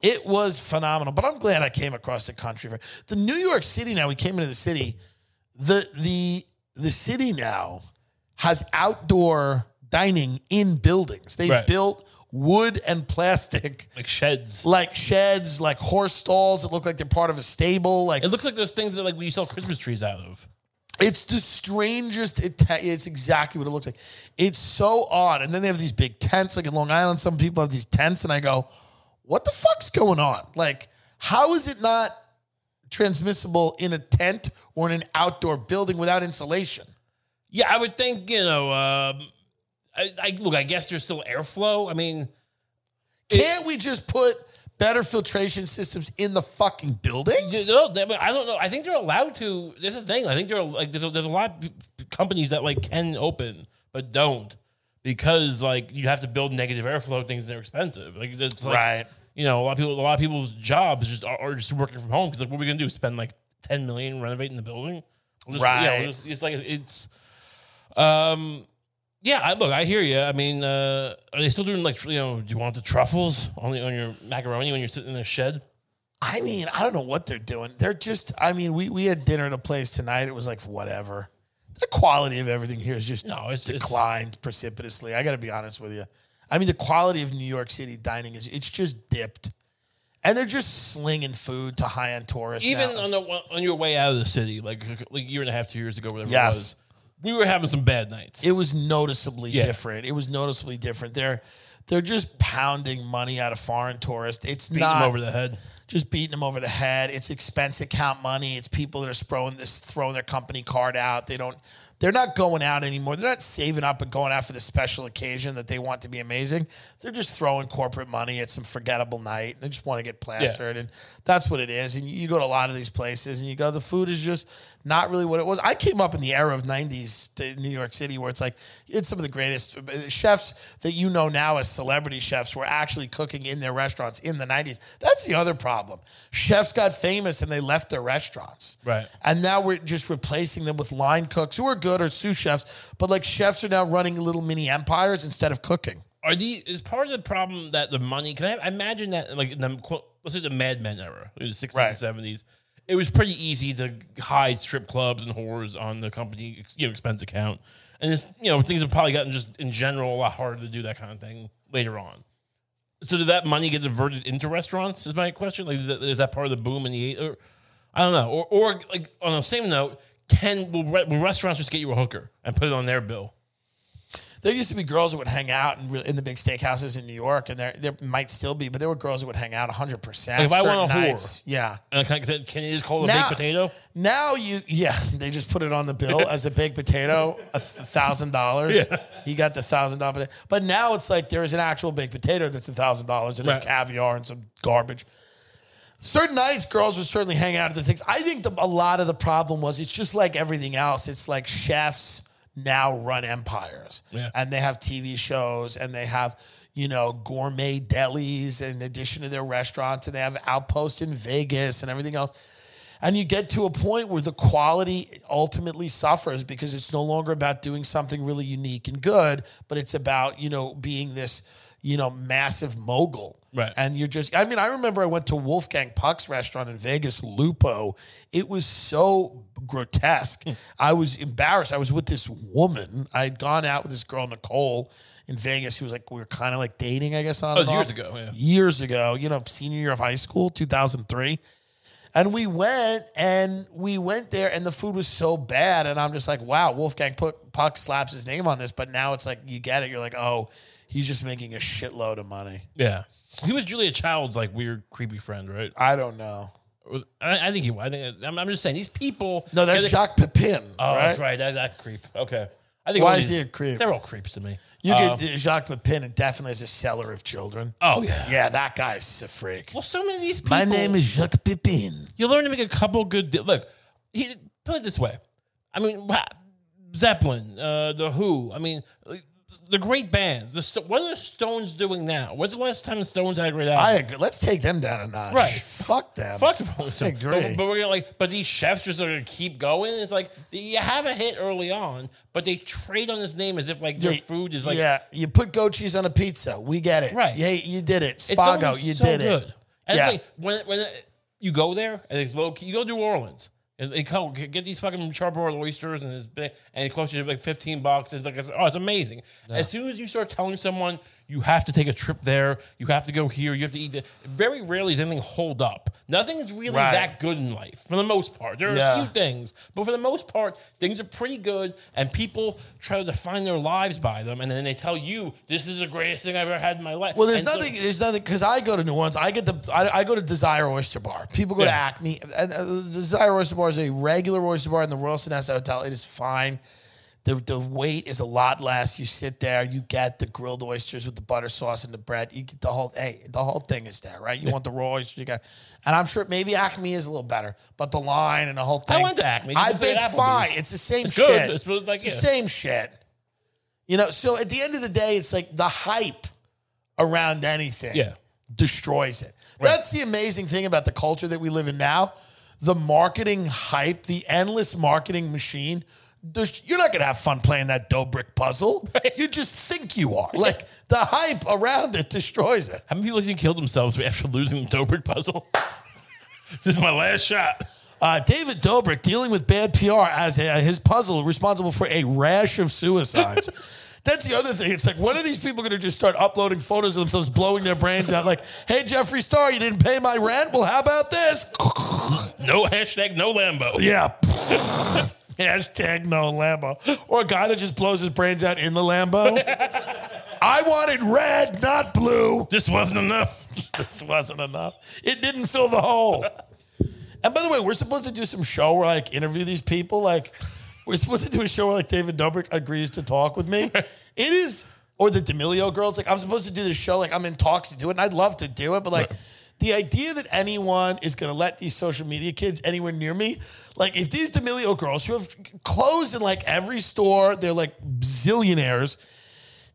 It was phenomenal, but I'm glad I came across the country. The New York City now, we came into the city. The the the city now has outdoor dining in buildings. They Right. built wood and plastic Like sheds. like sheds, like horse stalls that look like they're part of a stable. Like It looks like those things that like we sell Christmas trees out of. it's the strangest. It it's exactly what it looks like. It's so odd. And then they have these big tents, like in Long Island. Some people have these tents, and I go, "What the fuck's going on? Like, how is it not transmissible in a tent or in an outdoor building without insulation?" Yeah, I would think you know. Um, I, I look. I guess there's still airflow. I mean, Can't we just put better filtration systems in the fucking buildings? no, I don't know. I think they're allowed to. This is the thing. I think they're like there's a, there's a lot of companies that like can open but don't because like you have to build negative airflow things. and They're expensive. Like it's like Right. You know a lot of people a lot of people's jobs just are, are just working from home because like what are we gonna do? Spend like ten million renovating the building? We'll just- yeah, we'll just- it's like it's um. Yeah, I, look, I hear you. I mean, uh, are they still doing like you know? Do you want the truffles on the, on your macaroni when you're sitting in the shed? I mean, I don't know what they're doing. They're just, I mean, we, we had dinner at a place tonight. It was like, whatever. The quality of everything here is just No, it's- it's- declined precipitously. I got to be honest with you. I mean, the quality of New York City dining is, it's just dipped. And they're just slinging food to high end tourists. Even now. on the on your way out of the city, like like a year and a half, two years ago, whatever Yes. it was, we were having some bad nights. it was noticeably Yeah. different. It was noticeably different. They're they're just pounding money out of foreign tourists. It's Beating not them over the head. just beating them over the head. It's expense account money. It's people that are throwing this throwing their company card out. They don't. They're not going out anymore. They're not saving up and going out for the special occasion that they want to be amazing. They're just throwing corporate money at some forgettable night. And they just want to get plastered, and that's what it is. And you go to a lot of these places, and you go, the food is just not really what it was. I came up in the era of '90s to New York City, where it's like it's some of the greatest uh, chefs that you know now as celebrity chefs were actually cooking in their restaurants in the '90s. That's the other problem. Chefs got famous and they left their restaurants, Right. And now we're just replacing them with line cooks who are good or sous chefs, but like chefs are now running little mini empires instead of cooking. Are these is part of the problem that the money? Can I, I imagine that like in the quote, let's say the Mad Men era, in the sixties Right. and seventies, it was pretty easy to hide strip clubs and whores on the company you know, expense account, and it's you know things have probably gotten just in general a lot harder to do that kind of thing later on. So did that money get diverted into restaurants? Is my question. Like, is that part of the boom in the eight? Or I don't know. Or, or like on the same note, can will, re- will restaurants just get you a hooker and put it on their bill? There used to be girls that would hang out in, re- in the big steakhouses in New York, and there there might still be, but there were girls that would hang out 100. percent Like, if I want a whore. yeah. And can, can, can you just call it a Now- baked potato? Now you, yeah, they just put it on the bill as a baked potato, a thousand dollars. You got the thousand dollar, but now it's like there is an actual baked potato that's a thousand dollars and there's Right. caviar and some garbage. Certain nights, girls would certainly hang out at the things. I think the, a lot of the problem was it's just like everything else. It's like chefs now run empires, Yeah. and they have TV shows and they have you know gourmet delis in addition to their restaurants, and they have outposts in Vegas and everything else. And you get to a point where the quality ultimately suffers because it's no longer about doing something really unique and good, but it's about, you know, being this, you know, massive mogul. Right. And you're just, I mean, I remember I went to Wolfgang Puck's restaurant in Vegas, Lupo. It was so grotesque. Hmm. I was embarrassed. I was with this woman. I had gone out with this girl, Nicole, in Vegas, who was like, we were kind of like dating, I guess, on years off. ago, yeah. Years ago, you know, senior year of high school, 2003. And we went and we went there and the food was so bad. And I'm just like, wow, Wolfgang Puck slaps his name on this. But now it's like, you get it. You're like, oh, he's just making a shitload of money. Yeah. He was Julia Child's like weird, creepy friend, right? I don't know. I, I think he was. I think I'm, I'm just saying these people. No, that's they- Jacques Pepin. Oh, right? that's right. That, that creep. Okay. I think Why is these- he a creep? They're all creeps to me. You Um, get Jacques Pepin and definitely is a seller of children. Oh yeah. Yeah, that guy's a freak. Well, so many of these people. My name is Jacques Pepin. You learn to make a couple good. Di- Look, he put it this way. I mean, Zeppelin, uh, the Who. I mean, like, the great bands. The what are the Stones doing now? When's the last time the Stones had a great album? I agree. Let's take them down a notch. Right. Fuck them. Fuck the Rolling Stones. agree. But, but we're gonna like, but these chefs just are gonna keep going. It's like you have a hit early on, but they trade on this name as if like their Yeah, food is like yeah, you put goat cheese on a pizza. We get it. Right. Yeah, you did it. Spago, you so did good. it. And Yeah. it's like when when you go there and it's low key, you go to New Orleans. And they come get these fucking charbroiled oysters and it's big, and it costs you like fifteen bucks. It's like oh, it's amazing. As soon as you start telling someone you have to take a trip there, you have to go here, you have to eat. There, very rarely is anything hold up. Nothing's really Right. that good in life for the most part. There are Yeah. a few things, but for the most part, things are pretty good, and people try to define their lives by them, and then they tell you this is the greatest thing I've ever had in my life. Well, there's And so- nothing. there's nothing because I go to New Orleans. I get the. I, I go to Desire Oyster Bar. People go to Acme. And uh, Desire Oyster Bar is a regular oyster bar in the Royal Sonesta Hotel. It is fine. The, the wait is a lot less. You sit there, you get the grilled oysters with the butter sauce and the bread. You get the whole hey, the whole thing is there, right? You want the raw oysters, you got, and I'm sure maybe Acme is a little better, but the line and the whole thing. I went to Acme. I went to bet it's fine. It's the same It's shit. good. It's like, It's yeah. the same shit. You know, so at the end of the day, it's like the hype around anything Yeah. destroys it. That's the amazing thing about the culture that we live in now. The marketing hype, the endless marketing machine. There's- You're not gonna have fun playing that Dobrik puzzle. You just think you are. Like the hype around it destroys it. How many people think killed themselves after losing the Dobrik puzzle? this is my last shot. Uh, David Dobrik dealing with bad PR as uh, his puzzle responsible for a rash of suicides. That's the other thing. It's like, when are these people going to just start uploading photos of themselves blowing their brains out? Like, hey, Jeffree Star, you didn't pay my rent? Well, how about this? No hashtag, no Lambo. Yeah. Hashtag no Lambo. Or a guy that just blows his brains out in the Lambo. I wanted red, not blue. This wasn't enough. This wasn't enough. It didn't fill the hole. And by the way, we're supposed to do some show where I like interview these people. Like, we're supposed to do a show where like David Dobrik agrees to talk with me. It is, or the D'Amelio girls. Like, I'm supposed to do this show. Like, I'm in talks to do it, and I'd love to do it, but like. The idea that anyone is going to let these social media kids anywhere near me, like if these D'Amelio girls who have clothes in like every store, they're like zillionaires,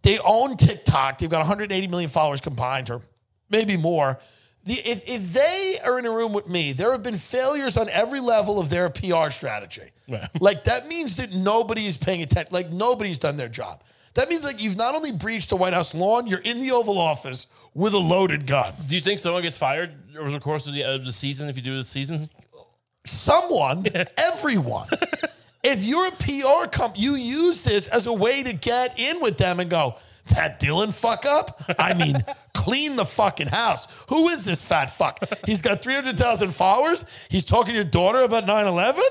they own TikTok. They've got 180 million followers combined, or maybe more. The, if, if they are in a room with me, there have been failures on every level of their PR strategy. Right. Like that means that nobody is paying attention. Like nobody's done their job. That means like you've not only breached the White House lawn, you're in the Oval Office with a loaded gun. Do you think someone gets fired over the course of the, of the season if you do the season? someone, everyone. if you're a PR company, you use this as a way to get in with them and go, that Dillon fuck up? I mean, clean the fucking house. Who is this fat fuck? He's got 300,000 followers. He's talking to your daughter about 9 11?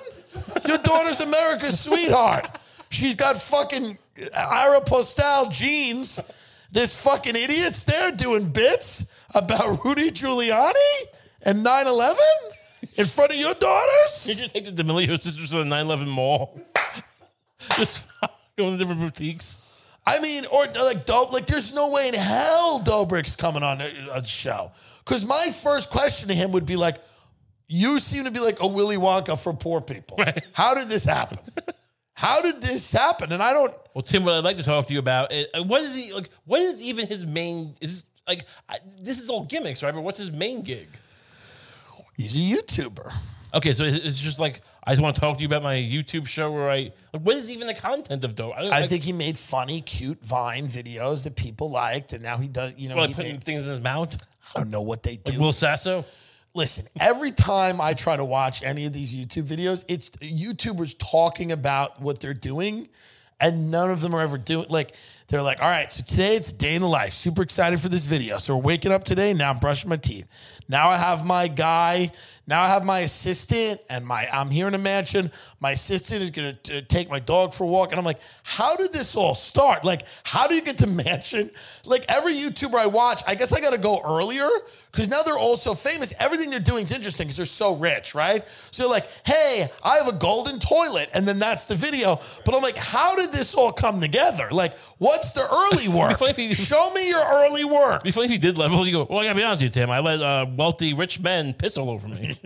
Your daughter's America's sweetheart. She's got fucking Aeropostale jeans. This fucking idiot's there doing bits about Rudy Giuliani and 9 11 in front of your daughters? Did you take the D'Amelio sisters to the 9/11 mall? Just going to different boutiques. I mean, or like dope. Like, there's no way in hell Dobrik's coming on a, a show. Because my first question to him would be like, "You seem to be like a Willy Wonka for poor people. How did this happen? How did this happen?" And I don't. Well, Tim, what I'd like to talk to you about, is, uh, what is he like? What is even his main? Is this, like I, this is all gimmicks, right? But what's his main gig? He's a YouTuber. Okay, so it's just like I just want to talk to you about my YouTube show where I like, what is even the content of Dope? don't- I think he made funny, cute Vine videos that people liked, and now he does. You know, like he putting made- things in his mouth. I don't know what they do. Like Will Sasso. Listen, every time I try to watch any of these YouTube videos, it's YouTubers talking about what they're doing, and none of them are ever doing like they're like, all right, so today it's day in the life. Super excited for this video. So we're waking up today. Now I'm brushing my teeth. Now I have my guy. Now I have my assistant, and my I'm here in a mansion. My assistant is gonna uh, take my dog for a walk, and I'm like, how did this all start? Like, how do you get to mansion? Like every YouTuber I watch, I guess I got to go earlier because now they're all so famous. Everything they're doing is interesting because they're so rich, right? So like, hey, I have a golden toilet, and then that's the video. But I'm like, how did this all come together? Like, what's the early work? if he- Show me your early work. It'd be funny if he did level. You go, well, I gotta be honest with you, Tim. I let uh, wealthy rich men piss all over me.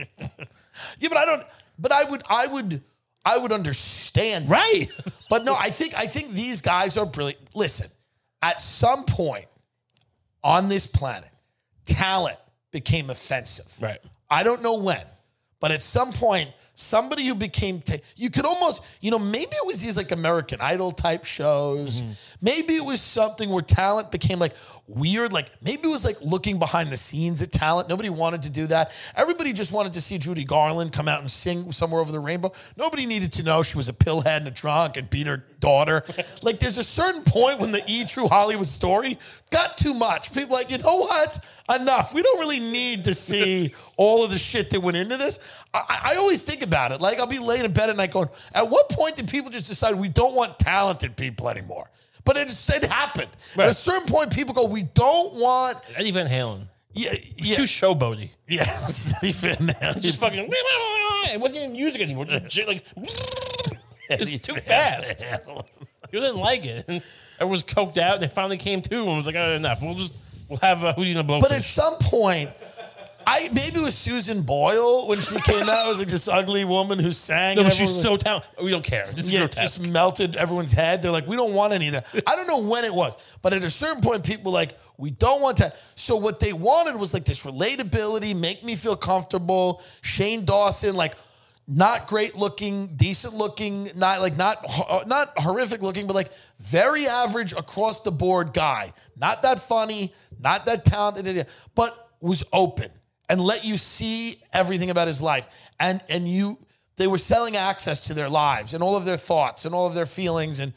Yeah, but I don't. But I would. I would. I would understand. right. But no, I think I think these guys are brilliant. Listen, at some point on this planet, talent became offensive. Right. I don't know when, but at some point, somebody who became ta- you could almost you know maybe it was these like American Idol type shows. Mm-hmm. Maybe it was something where talent became like weird. Like maybe it was like looking behind the scenes at talent. Nobody wanted to do that. Everybody just wanted to see Judy Garland come out and sing somewhere over the rainbow. Nobody needed to know she was a pillhead and a drunk and beat her daughter. like there's a certain point when the E True Hollywood story got too much. People like, you know what? Enough. We don't really need to see all of the shit that went into this. I, I always think about it. Like I'll be laying in bed at night going, at what point did people just decide we don't want talented people anymore? But it, just- it happened. At a certain point, people go, we don't want. Eddie Van Halen. Yeah, yeah, Too showboaty. yeah. Eddie Van Halen. Just fucking. It wasn't even music anymore. Just like. It's too fast. You didn't like it. Everyone was coked out. And they finally came to and was like, oh, enough. We'll just we'll have uh, who you gonna blow. But at some point, I maybe it was Susan Boyle when she came out. It was like this ugly woman who sang. no, and but she's everyone- so talented. We don't care. This is yeah, grotesque. just melted everyone's head. They're like, we don't want any of that. I don't know when it was, but at a certain point, people were like, we don't want that. So what they wanted was like this relatability, make me feel comfortable. Shane Dawson, like not great looking, decent looking, not like not uh, not horrific looking, but like very average across the board guy. Not that funny, not that talented, but was open and let you see everything about his life. And and you they were selling access to their lives and all of their thoughts and all of their feelings and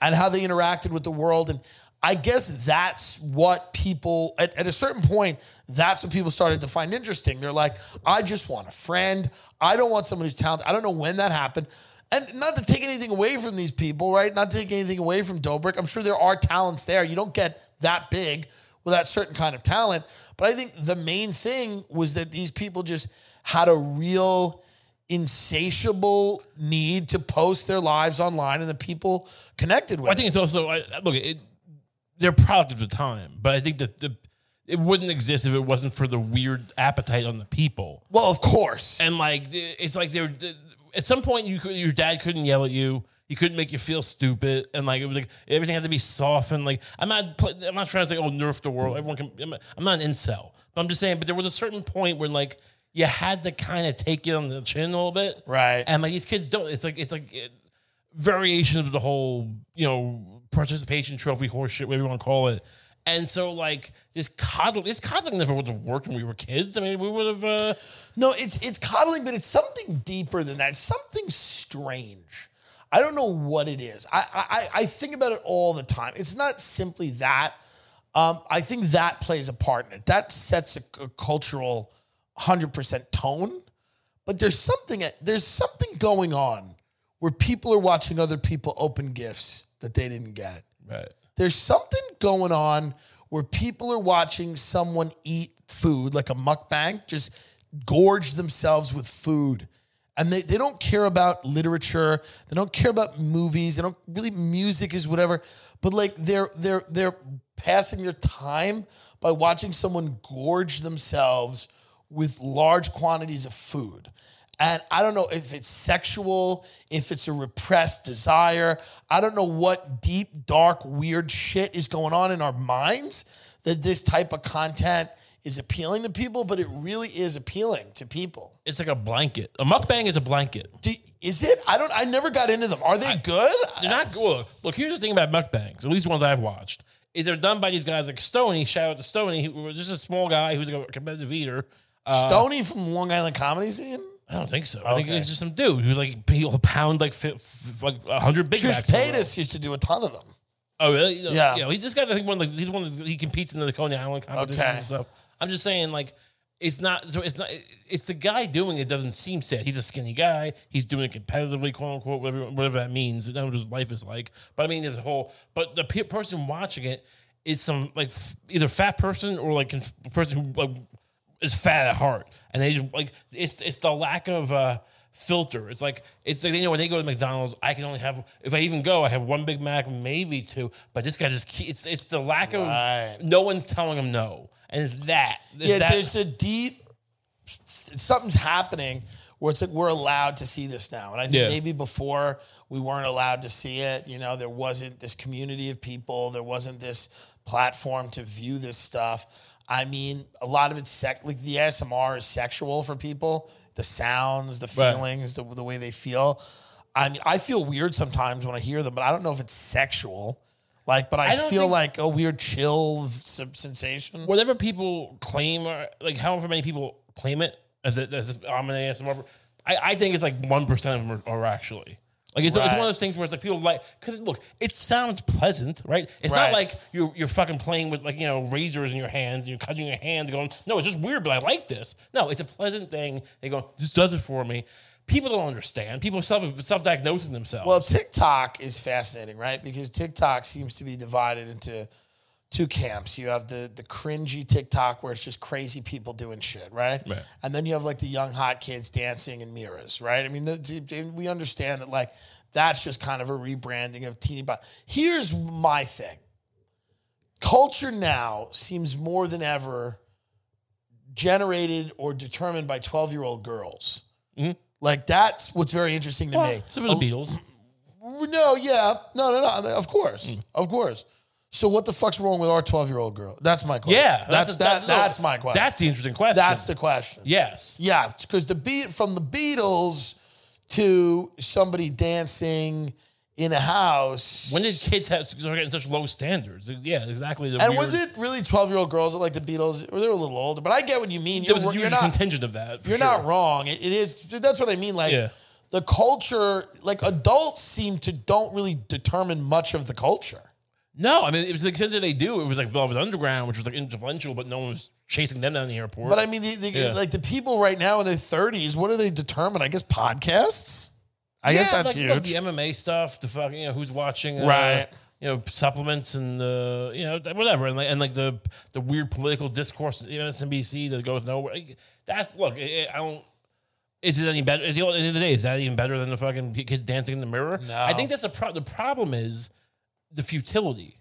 and how they interacted with the world and i guess that's what people at, at a certain point that's what people started to find interesting they're like i just want a friend i don't want someone who's talented i don't know when that happened And not to take anything away from these people, right? Not to take anything away from Dobrik. I'm sure there are talents there. You don't get that big without certain kind of talent. But I think the main thing was that these people just had a real insatiable need to post their lives online and the people connected with I think it's also I, look. It, they're product of the time, but I think that the it wouldn't exist if it wasn't for the weird appetite on the people. Well, of course. And like it's like they're at some point you could, your dad couldn't yell at you. He couldn't make you feel stupid, and like it was like everything had to be softened. Like I'm not, I'm not trying to say, oh, nerf the world. Everyone can. I'm not- I'm not an incel, but I'm just saying. But there was a certain point when like you had to kind of take it on the chin a little bit, Right. And like these kids don't. It's like it's like it, variation of the whole, you know, participation trophy horseshit, whatever you want to call it. And so, like this coddling, this coddling never would have worked when we were kids. I mean, we would have. Uh, No, it's it's coddling, but it's something deeper than that. Something strange. I don't know what it is. I I, I think about it all the time. It's not simply that. Um, I think that plays a part in it. That sets a, a cultural hundred percent tone. But there's something there's something going on where people are watching other people open gifts that they didn't get. right. There's something going on where people are watching someone eat food, like a mukbang, just gorge themselves with food. And they, they don't care about literature. They don't care about movies. They don't really music is whatever. But like they're they're they're passing their time by watching someone gorge themselves with large quantities of food. And I don't know if it's sexual, if it's a repressed desire. I don't know what deep, dark, weird shit is going on in our minds that this type of content is appealing to people, but it really is appealing to people. It's like a blanket. A mukbang is a blanket. Do, is it? I don't. I never got into them. Are they good? They're not good. Look, here's the thing about mukbangs, at least ones I've watched, is they're done by these guys like Stony. Shout out to Stony, who was just a small guy who's like a competitive eater. Uh, Stony from Long Island comedy scene. I don't think so. I think Okay. it's just some dude who's like he'll pound like fi- f- like a hundred big Trish Macs in a row. Paytas used to do a ton of them. Oh really? Yeah. Yeah. He just got I think one like he's one of the, he competes in the Coney Island competitions Okay. and stuff. I'm just saying like it's not so it's not it's the guy doing it doesn't seem sad. He's a skinny guy. He's doing it competitively, quote unquote, whatever whatever that means. I don't know what his life is like. But I mean, there's a whole. But the pe- person watching it is some like f- either fat person or like conf- person who like is fat at heart, and they just, like it's it's the lack of. uh filter it's like it's like you know when they go to McDonald's I can only have if I even go I have one Big Mac maybe two but this guy just keep, it's it's the lack Right. of no one's telling him no and it's that It's yeah, that- there's a deep something's happening where it's like we're allowed to see this now. And I think Yeah. maybe before we weren't allowed to see it. You know, there wasn't this community of people, there wasn't this platform to view this stuff. I mean, a lot of it's sec like the ASMR is sexual for people, the sounds, the Right. feelings, the, the way they feel. I mean, I feel weird sometimes when I hear them, but I don't know if it's sexual. Like, but I, I feel like a weird chill s- sensation. whatever people claim or like however many people claim it as a, as a, I'm an ASMR. I, I think it's like one percent of them are, are actually. Like it's, it's one of those things where it's like people like because look, it sounds pleasant, right? It's Right. not like you're you're fucking playing with like you know razors in your hands and you're cutting your hands, going, no, it's just weird, but I like this. No, it's a pleasant thing. They go, this does it for me. People don't understand. People self self diagnosing themselves. Well, TikTok is fascinating, right? Because TikTok seems to be divided into two camps. You have the the cringy TikTok where it's just crazy people doing shit, right? Right. And then you have like the young hot kids dancing in mirrors, right? I mean, the, we understand that like that's just kind of a rebranding of teeny bop. Here's my thing. Culture now seems more than ever generated or determined by 12 year old girls. Mm-hmm. Like that's what's very interesting to me. some of the Beatles. No, yeah. No, no, no. Of course. Mm. Of course. So what the fuck's wrong with our 12 year old girl? That's my question. Yeah, That's, that, no, that's my question. That's the interesting question. That's the question. yes. Yeah, because the beat from the Beatles to somebody dancing in a house. When did kids have start getting such low standards? Yeah, exactly. the and weird- was it really 12 year old girls that like the Beatles? Or they were a little older, but I get what you mean. There You're, was a you're huge not, contingent of that. You're sure. not wrong. It, it is. That's what I mean. Like Yeah. the culture, like adults seem to don't really determine much of the culture. No, I mean it was the extent that they do. It was like Velvet Underground, which was like influential, but no one was chasing them down the airport. But I mean, the, the, Yeah. like the people right now in their 30s, what do they determine? I guess podcasts. I guess that's like, look, huge. the MMA stuff, the fucking, you know, who's watching, uh, Right. You know, supplements and the, you know, whatever, and like, and like the the weird political discourse, you know, SNBC that goes nowhere. That's look, I I don't. Is it any better? At the end of the day, is that even better than the fucking kids dancing in the mirror? No. I think that's a pro- the problem is the futility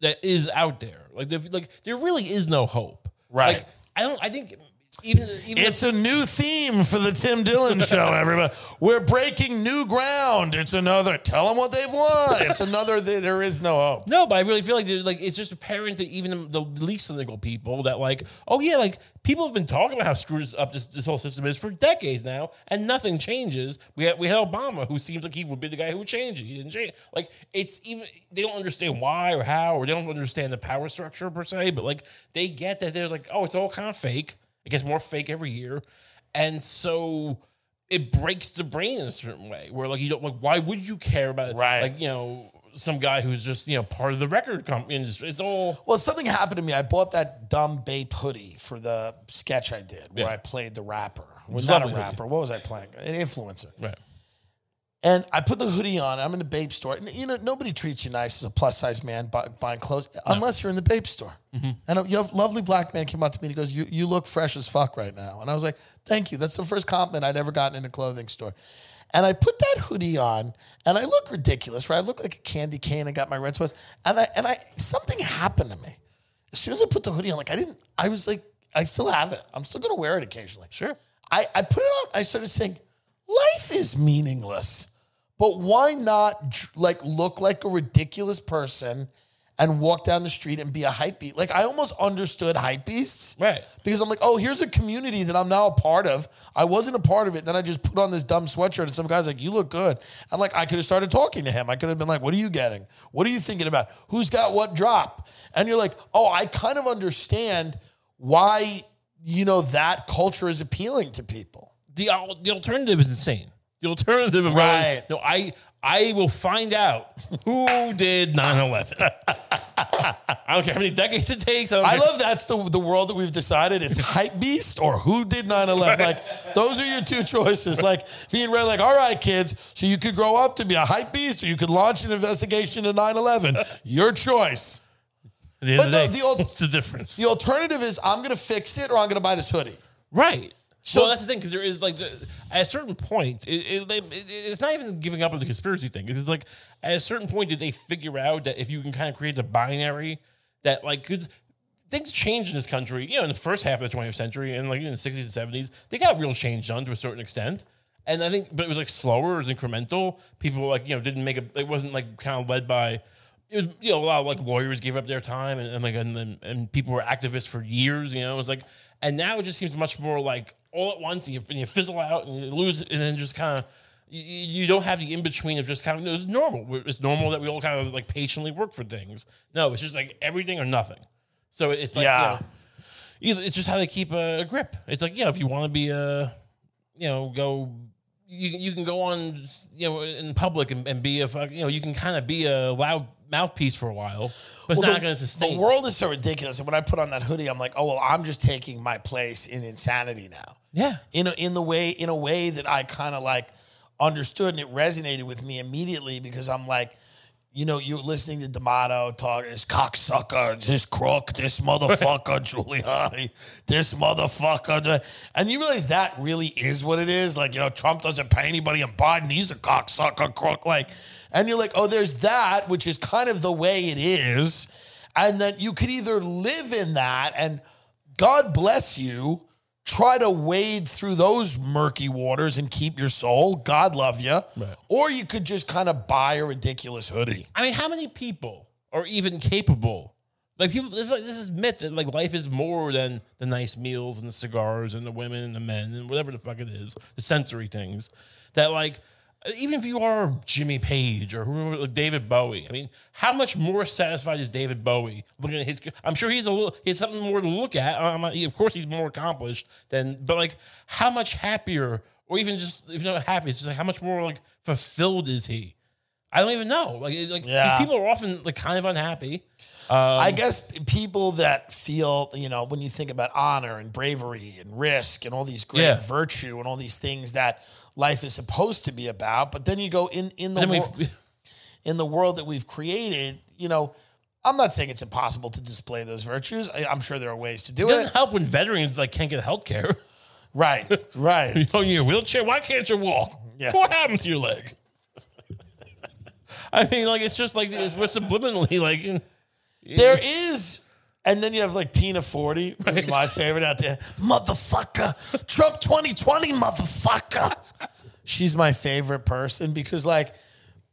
that is out there. Like, the, like there really is no hope. Right. Like, I don't. I think even even It's a new theme for the Tim Dillon show, everybody. We're breaking new ground. It's another, tell them what they've won. It's another, there there is no hope. No, but I really feel like like it's just apparent to even the least cynical people that like, oh yeah, like people have been talking about how screwed up this, this whole system is for decades now, and nothing changes. We had we had Obama, who seems like he would be the guy who would change it. He didn't change. Like it's even they don't understand why or how, or they don't understand the power structure per se. But like they get that they're like, oh, it's all kind of fake. It gets more fake every year, and so it breaks the brain in a certain way where like you don't like why would you care about Right. like you know some guy who's just you know part of the record company industry it's all Well, something happened to me. I bought that dumb Bape hoodie for the sketch I did where Yeah. I played the rapper. Was not a lovely hoodie. rapper. What was I playing? An influencer. right And I put the hoodie on. I'm in the Bape store. And, you know, nobody treats you nice as a plus size man buy, buying clothes unless you're in the Bape store. Mm-hmm. And a you have- lovely black man came up to me and he goes, you, you look fresh as fuck right now. And I was like, thank you. That's the first compliment I'd ever gotten in a clothing store. And I put that hoodie on and I look ridiculous, right? I look like a candy cane. I got my red sweats. And I, and I, something happened to me. As soon as I put the hoodie on, like I didn't, I was like, I still have it. I'm still going to wear it occasionally. sure I, I put it on. I started saying, life is meaningless, but why not like look like a ridiculous person and walk down the street and be a hype beast? Like I almost understood hype beasts, Right. Because I'm like, oh, here's a community that I'm now a part of. I wasn't a part of it. Then I just put on this dumb sweatshirt, and some guy's like, you look good. And like, I could have started talking to him. I could have been like, what are you getting? What are you thinking about? Who's got what drop? And you're like, oh, I kind of understand why you know that culture is appealing to people. The the alternative is insane the alternative of Right. going, no i i will find out who did 9-11 i don't care how many decades it takes i, I love that's the the world that we've decided. It's hype beast or who did 9-11. Like those are your two choices. Like being ready, like, all right, kids, so you could grow up to be a hype beast or you could launch an investigation into 9-11. Your choice. The But the the old- what's the difference The alternative is I'm gonna fix it or I'm gonna buy this hoodie. Right. So- well, that's the thing because there is like at a certain point, it, it, it, it's not even giving up on the conspiracy thing. It's like at a certain point, did they figure out that if you can kind of create a binary that like because things changed in this country, you know, in the first half of the 20th century and like in the 60s and 70s, they got real change done to a certain extent. And I think, but it was like slower, it was incremental. People like you know didn't make a. It wasn't like kind of led by. It was you know a lot of like lawyers gave up their time and, and like and, and and people were activists for years. You know, it was like and now it just seems much more like all at once you, and you fizzle out and you lose it and then just kind of you, you don't have the in between of just kind of it's normal. It's normal that we all kind of like patiently work for things. No, it's just like everything or nothing. So it's like Yeah. you know, it's just how they keep a, a grip. It's like yeah, if you want to be a you know go. You, you can go on, you know, in public and, and be a, you know, you can kind of be a loud mouthpiece for a while, but it's Well, not going to sustain. The world is so ridiculous. And when I put on that hoodie, I'm like, oh well, I'm just taking my place in insanity now. Yeah. In a, in the way in a way that I kind of like understood and it resonated with me immediately because I'm like, you know, you're listening to D'Amato talk, this cocksucker, this crook, this motherfucker, Giuliani, this motherfucker. And you realize that really is what it is. Like, you know, Trump doesn't pay anybody and Biden, he's a cocksucker, crook. Like, and you're like, oh, there's that, which is kind of the way it is. And then you could either live in that and God bless you, try to wade through those murky waters and keep your soul. God love you. Or you could just kind of buy a ridiculous hoodie. I mean, how many people are even capable? Like people, this is, like, this is myth that like life is more than the nice meals and the cigars and the women and the men and whatever the fuck it is, the sensory things. That like, even if you are Jimmy Page or whoever, like David Bowie, I mean, how much more satisfied is David Bowie looking at his? I'm sure he's a little, he has something more to look at. Um, he- of course, he's more accomplished than, but like, how much happier, or even just if not happy, it's just like how much more like fulfilled is he? I don't even know. Like, like Yeah. these people are often like kind of unhappy. I guess people that feel, you know, when you think about honor and bravery and risk and all these great Yeah. virtue and all these things that life is supposed to be about. But then you go in in the wor- in the world that we've created. You know, I'm not saying it's impossible to display those virtues. I, I'm sure there are ways to do It doesn't it. help when veterans like can't get health care. Right, right. You're in your wheelchair. Why can't you walk? Yeah. What happened to your leg? I mean, like it's just like it's, we're subliminally like. There is, and then you have like Tina Forte, who's my favorite out there. Motherfucker, Trump 2020, motherfucker. She's my favorite person because like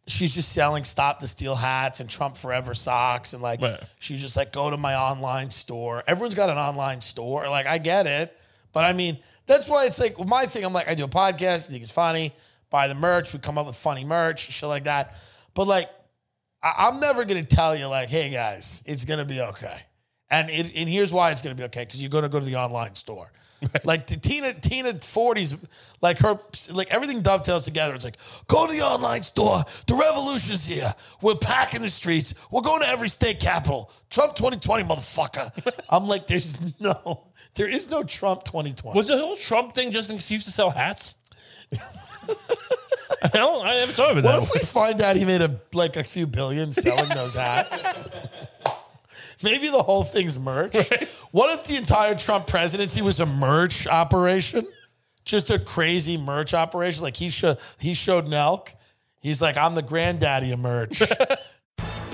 she's just selling stop the steal hats and Trump forever socks and like Right. she just like go to my online store. Everyone's got an online store. Like I get it, but I mean that's why it's like my thing. I'm like I do a podcast. I think it's funny. Buy the merch. We come up with funny merch, shit like that. But like I, I'm never gonna tell you like, hey guys, it's gonna be okay. And it, and here's why it's gonna be okay because you're gonna go to the online store. Like the Tina Tina Forte's, like her like everything dovetails together. It's like go to the online store. The revolution's here. We're packing the streets. We're going to every state capital. Trump 2020, motherfucker. I'm like, there's no, there is no Trump 2020. Was the whole Trump thing just an excuse to sell hats? I don't. I never thought of it What if we find out he made a like a few billion selling those hats? Maybe the whole thing's merch. What if the entire Trump presidency was a merch operation? Just a crazy merch operation. Like he showed he showed Nelk. He's like, I'm the granddaddy of merch.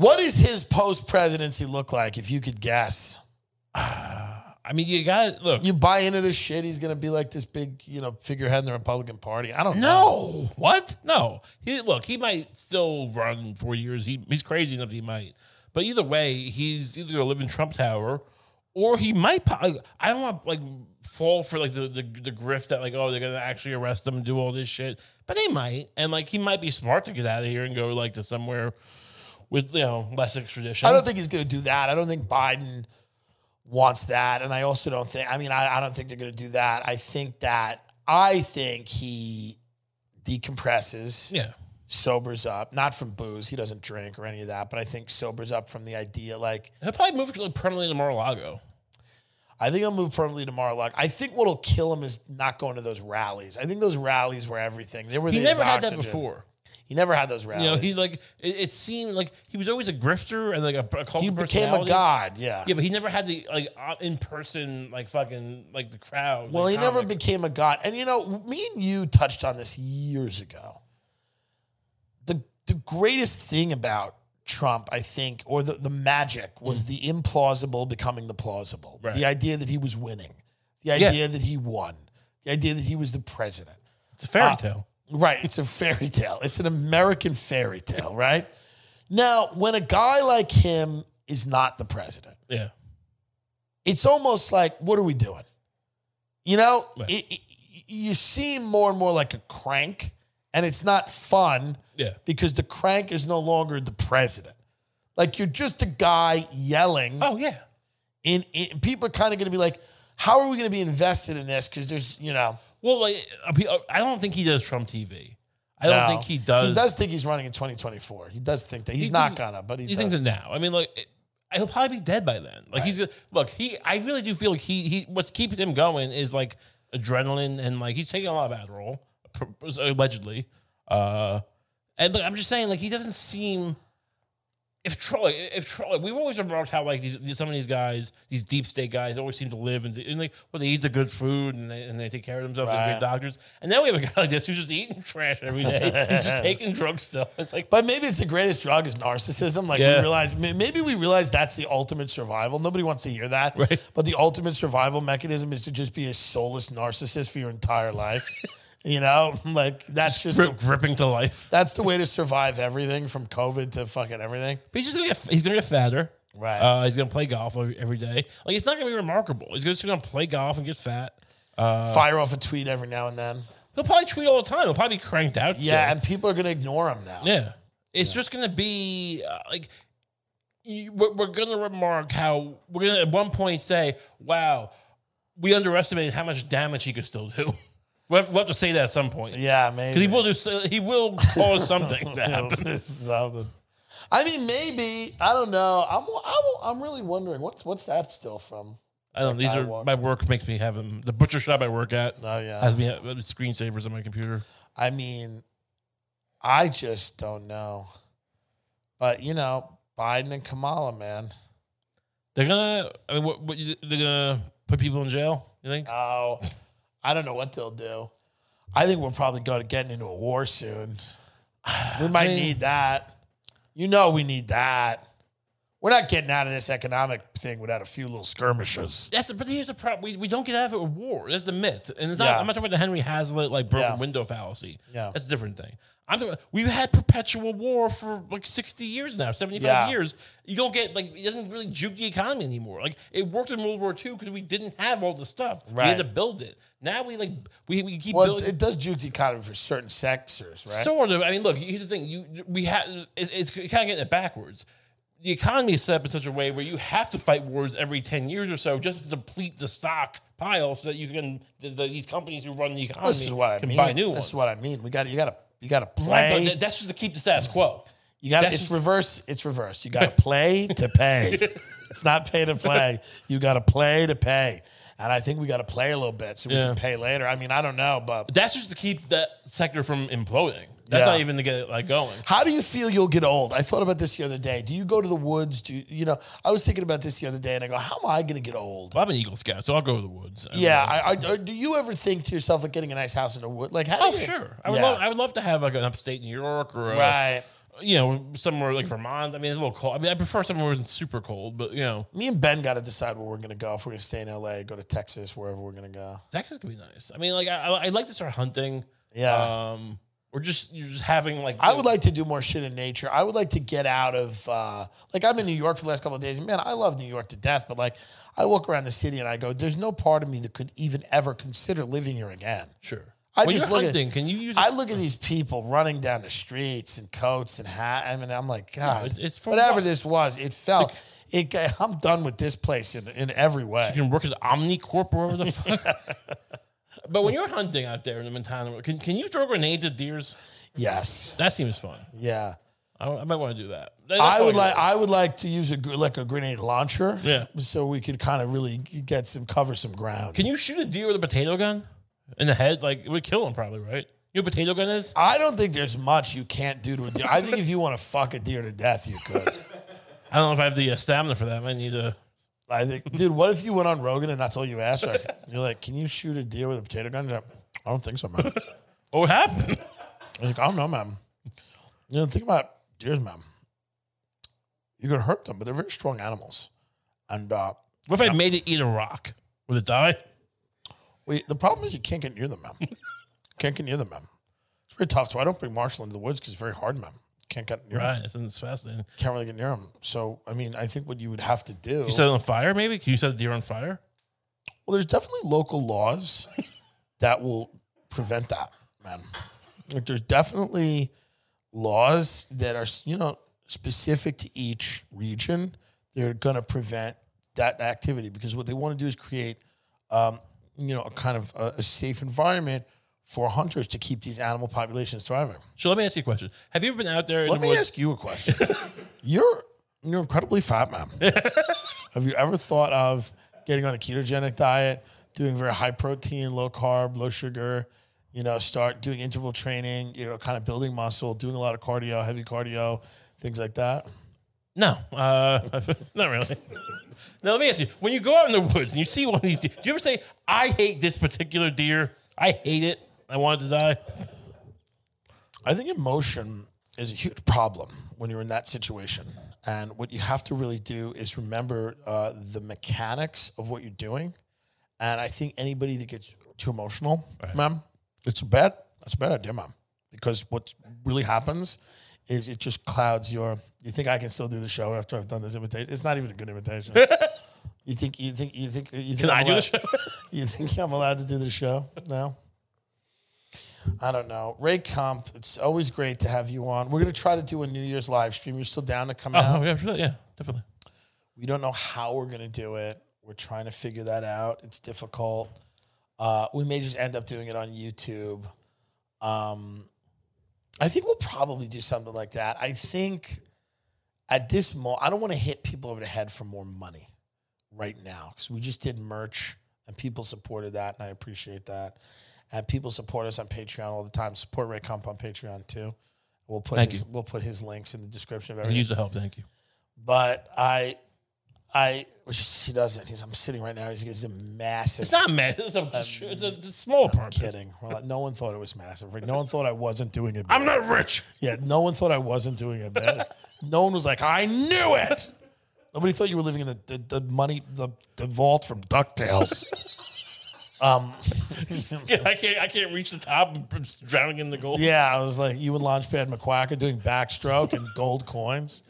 what does his post presidency look like if you could guess? I mean, you got look. You buy into this shit, he's gonna be like this big, you know, figurehead in the Republican Party. I don't know. No, what? No. He look. He might still run four years. He he's crazy enough. He might. But either way, he's either gonna live in Trump Tower, or he might. like, I don't want to like fall for like the, the the grift that like oh they're gonna actually arrest him and do all this shit. But they might, and like he might be smart to get out of here and go like to somewhere with you know less extradition. I don't think he's going to do that. I don't think Biden wants that, and I also don't think. I mean, I, I don't think they're going to do that. I think that I think he decompresses, Yeah. sobers up, not from booze. He doesn't drink or any of that, but I think sobers up from the idea. Like, He'll probably move like, permanently to Mar-a-Lago. I think I'll move permanently to Mar-a-Lago. I think what'll kill him is not going to those rallies. I think those rallies were everything. They were. He never had that before. He never had those rallies. You know, he's like it, it seemed like he was always a grifter and like a, a cult he became a god. Yeah. Yeah, but he never had the like uh, in person like fucking like the crowd. Well, like, he never became a god. And you know, me and you touched on this years ago. The the greatest thing about Trump, I think, or the, the magic was the implausible becoming the plausible. Right. The idea that he was winning. The idea that he won. The idea that he was the president. It's a fairy Uh, tale. Right. It's a fairy tale. It's an American fairy tale, right? Now, when a guy like him is not the president, Yeah, it's almost like, what are we doing? You know, Right. it, it- you seem more and more like a crank, and it's not fun yeah. because the crank is no longer the president. Like you're just a guy yelling, Oh yeah. in, in people are kind of going to be like, how are we going to be invested in this? Because there's, you know, Well, like uh, pe- uh, I don't think he does Trump TV. I don't no. think he does. He does think he's running in 2024. He does think that he's He not thinks- gonna, but he, He does. thinks it now. I mean, like it- he'll probably be dead by then. Like he's gonna look. He, I really do feel like he, he, what's keeping him going is like adrenaline and like he's taking a lot of Adderall, pr- allegedly. Uh, and look, I'm just saying, like he doesn't seem. If Troy, if Troy, we've always remarked how like these, these- some of these guys, these deep state guys, always seem to live and, and like, well, they eat the good food and they, and they take care of themselves. They're good doctors. And now we have a guy like this who's just eating trash every day. He's just taking drugs still. It's like, But maybe it's the greatest drug is narcissism. Like Yeah. we realize, maybe we realize that's the ultimate survival. Nobody wants to hear that. Right. But the ultimate survival mechanism is to just be a soulless narcissist for your entire life. you know, like that's just the, gripping to life. that's the way to survive everything from COVID to fucking everything. But he's just gonna get he's gonna get fatter. Right. Uh, he's gonna play golf every, day. Like it's not gonna be remarkable. He's just gonna play golf and get fat. Uh, Fire off a tweet every now and then. he'll probably tweet all the time. He'll probably be cranked out. Yeah, and people are gonna ignore him now. Yeah. It's just going to be uh, like, you, we're, we're going to remark how we're going to at one point say, wow, we underestimated how much damage he could still do. We'll have, to say that at some point. Yeah, maybe. Because he will do, so- he will cause something to happen. Something. I mean, maybe I don't know. I'm I'm, I'm really wondering what's what's that still from? I don't know. These are my work makes me have him. The butcher shop I work at Oh yeah. has me have the screensavers on my computer. I mean, I just don't know. But you know, Biden and Kamala, man. They're gonna. I mean, what, what you- they're gonna put people in jail. You think? Oh, I don't know what they'll do. I think we're probably going to get into a war soon. We might mean- need that. You know, we need that. We're not getting out of this economic thing without a few little skirmishes. That's but here's the problem. We, we don't get out of it with war. That's the myth. And it's not, Yeah. I'm not talking about the Henry Hazlitt like broken Yeah. window fallacy. Yeah. That's a different thing. I'm talking, we've had perpetual war for like 60 years now, 75 Yeah. years. You don't get like it doesn't really juke the economy anymore. Like it worked in World War II because we didn't have all the stuff. We had to build it. Now we like we, we keep Well, building. it does juke the economy for certain sectors, right? Sort of. I mean, look. Here's the thing. You we have it's, it's kind of getting it backwards. The economy is set up in such a way where you have to fight wars every ten years or so just to deplete the stock pile, so that you can the, the, these companies who run the economy this is what I can mean. buy new this ones. is what I mean. We got you got to you got to Right, play. but that's just to keep the status quo. You got it's just- reverse. It's reversed. You got to play to pay. It's not pay to play. You got to play to pay. And I think we got to play a little bit so we Yeah. can pay later. I mean, I don't know, but That's just to keep that sector from imploding. That's Yeah. not even to get it like going. how do you feel you'll get old? I thought about this the other day. Do you go to the woods? Do you, you know? I was thinking about this the other day, and I go, "How am I going to get old?" Well, I'm an Eagle Scout, so I'll go to the woods. I Yeah, mean, I, I, do you ever think to yourself like getting a nice house in the wood? Like, how oh do you, sure. I would Yeah. love. I would love to have like an upstate New York or a, right. You know somewhere like Vermont. I mean, it's a little cold. I mean, I prefer somewhere where it's super cold, but you know, Me and Ben got to decide where we're going to go. If we're going to stay in LA, go to Texas, wherever we're going to go. Texas could be nice. I mean, like I, I I'd like to start hunting. Yeah. Um, or just you're just having like I would like to do more shit in nature. I would like to get out of uh, like I'm in New York for the last couple of days. and Man, I love New York to death, but like I walk around the city and I go, there's no part of me that could even ever consider living here again. sure. I when just look hunting, at, can you use? I look at these people running down the streets in coats and hat. I mean, I'm like, God, it's- it's whatever what? this was, it felt. It, I'm done with this place in, in every way. you can work as Omnicorp or whatever the fuck. but when you're hunting out there in the Montana, can can you throw grenades at deers? Yes, That seems fun. yeah. I, I might want to do that. That's I would like. I would like to use a like a grenade launcher. Yeah. So we could kind of really get some cover some ground. Can you shoot a deer with a potato gun in the head? Like it would kill him probably, right? You know what potato gun is? I don't think there's much you can't do to a deer. I think if you want to fuck a deer to death, you could. I don't know if I have the uh, stamina for that. I need to. I think, dude, what if you went on Rogan and that's all you asked? Like, you're like, can you shoot a deer with a potato gun? Like, I don't think so, man. What would happen? I was like, I don't know, man. You know, think about deers, man. You could hurt them, but they're very strong animals. And uh, What if I made it eat a rock? Would it die? We, the problem is you can't get near them, man. can't get near them, man. It's very tough. So I don't bring Marshall into the woods because it's very hard, man. Can't get near him. Right. It's fascinating. Can't really get near him. So, I mean, I think what you would have to do. You set it on fire, maybe? Can you set a deer on fire? Well, there's definitely local laws that will prevent that, man. Like, there's definitely laws that are, you know, specific to each region. They're going to prevent that activity because what they want to do is create, um, you know, a kind of a, a safe environment for hunters to keep these animal populations thriving. So let me ask you a question. Have you ever been out there in Let the me woods? ask you a question. you're you're incredibly fat, man. Have you ever thought of getting on a ketogenic diet, doing very high protein, low carb, low sugar? You know, start doing interval training. You know, kind of building muscle, doing a lot of cardio, heavy cardio, things like that. No, uh, not really. Now let me ask you: When you go out in the woods and you see one of these, deer, do you ever say, "I hate this particular deer. I hate it. I want it to die"? I think emotion is a huge problem when you're in that situation. And what you have to really do is remember uh, the mechanics of what you're doing. And I think anybody that gets too emotional, ma'am, it's a bad, that's a bad idea, ma'am. Because what really happens is it just clouds your. You think I can still do the show after I've done this imitation? It's not even a good imitation. you think you think you think you think Can I'm I do the show? You think I'm allowed to do the show now? I don't know. Ray Kump, it's always great to have you on. We're gonna try to do a New Year's live stream. You're still down to come out? Oh, yeah, sure, yeah, definitely. We don't know how we're gonna do it. We're trying to figure that out. It's difficult. Uh, we may just end up doing it on YouTube. Um, I think we'll probably do something like that. I think at this moment, I don't want to hit people over the head for more money right now because we just did merch and people supported that, and I appreciate that. And people support us on Patreon all the time. Support Ray Kump on Patreon too. We'll put Thank his, you. we'll put his links in the description of everything use the help. Thank you. but I, I, which he doesn't. He's, I'm sitting right now. He's, he's a massive. It's not massive. It's a, it's a, it's a small part. kidding. Well, no one thought it was massive. Right? No one thought I wasn't doing it. I'm not rich. Yeah, no one thought I wasn't doing it. Bad. no one was like, I knew it. Nobody thought you were living in the, the, the money the, the vault from Ducktales. um, Yeah, I can't. I can't reach the top. I'm drowning in the gold. Yeah, I was like you and Launchpad McQuacker doing backstroke and gold coins.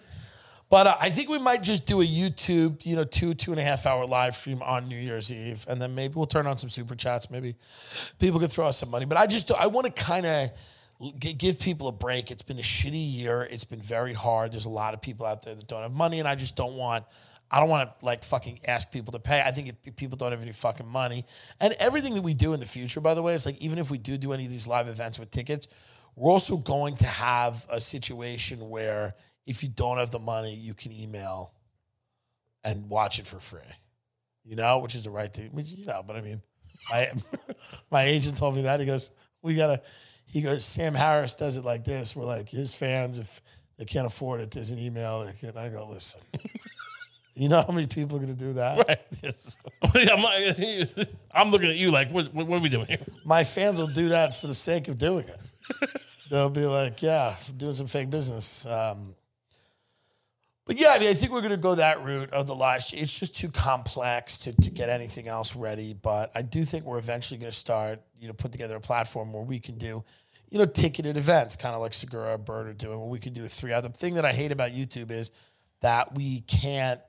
But uh, I think we might just do a YouTube, you know, two two and a half hour live stream on New Year's Eve, and then maybe we'll turn on some super chats. Maybe people could throw us some money. But I just I want to kind of give people a break. It's been a shitty year. It's been very hard. There's a lot of people out there that don't have money, and I just don't want. I don't want to like fucking ask people to pay. I think if people don't have any fucking money, and everything that we do in the future, by the way, it's like even if we do do any of these live events with tickets, we're also going to have a situation where if you don't have the money, you can email and watch it for free. You know, which is the right thing. Which, You know, but I mean, my my agent told me that he goes, we gotta. He goes, Sam Harris does it like this. We're like his fans if they can't afford it, there's an email. And I go, listen. You know how many people are going to do that? Right. Yes. I'm, like, I'm looking at you like, what, what, what are we doing here? My fans will do that for the sake of doing it. They'll be like, yeah, doing some fake business. Um, but yeah, I mean, I think we're going to go that route of the last. It's just too complex to, to get anything else ready. But I do think we're eventually going to start, you know, put together a platform where we can do, you know, ticketed events, kind of like Segura or Bert are doing, where we can do a three hour. The thing that I hate about YouTube is that we can't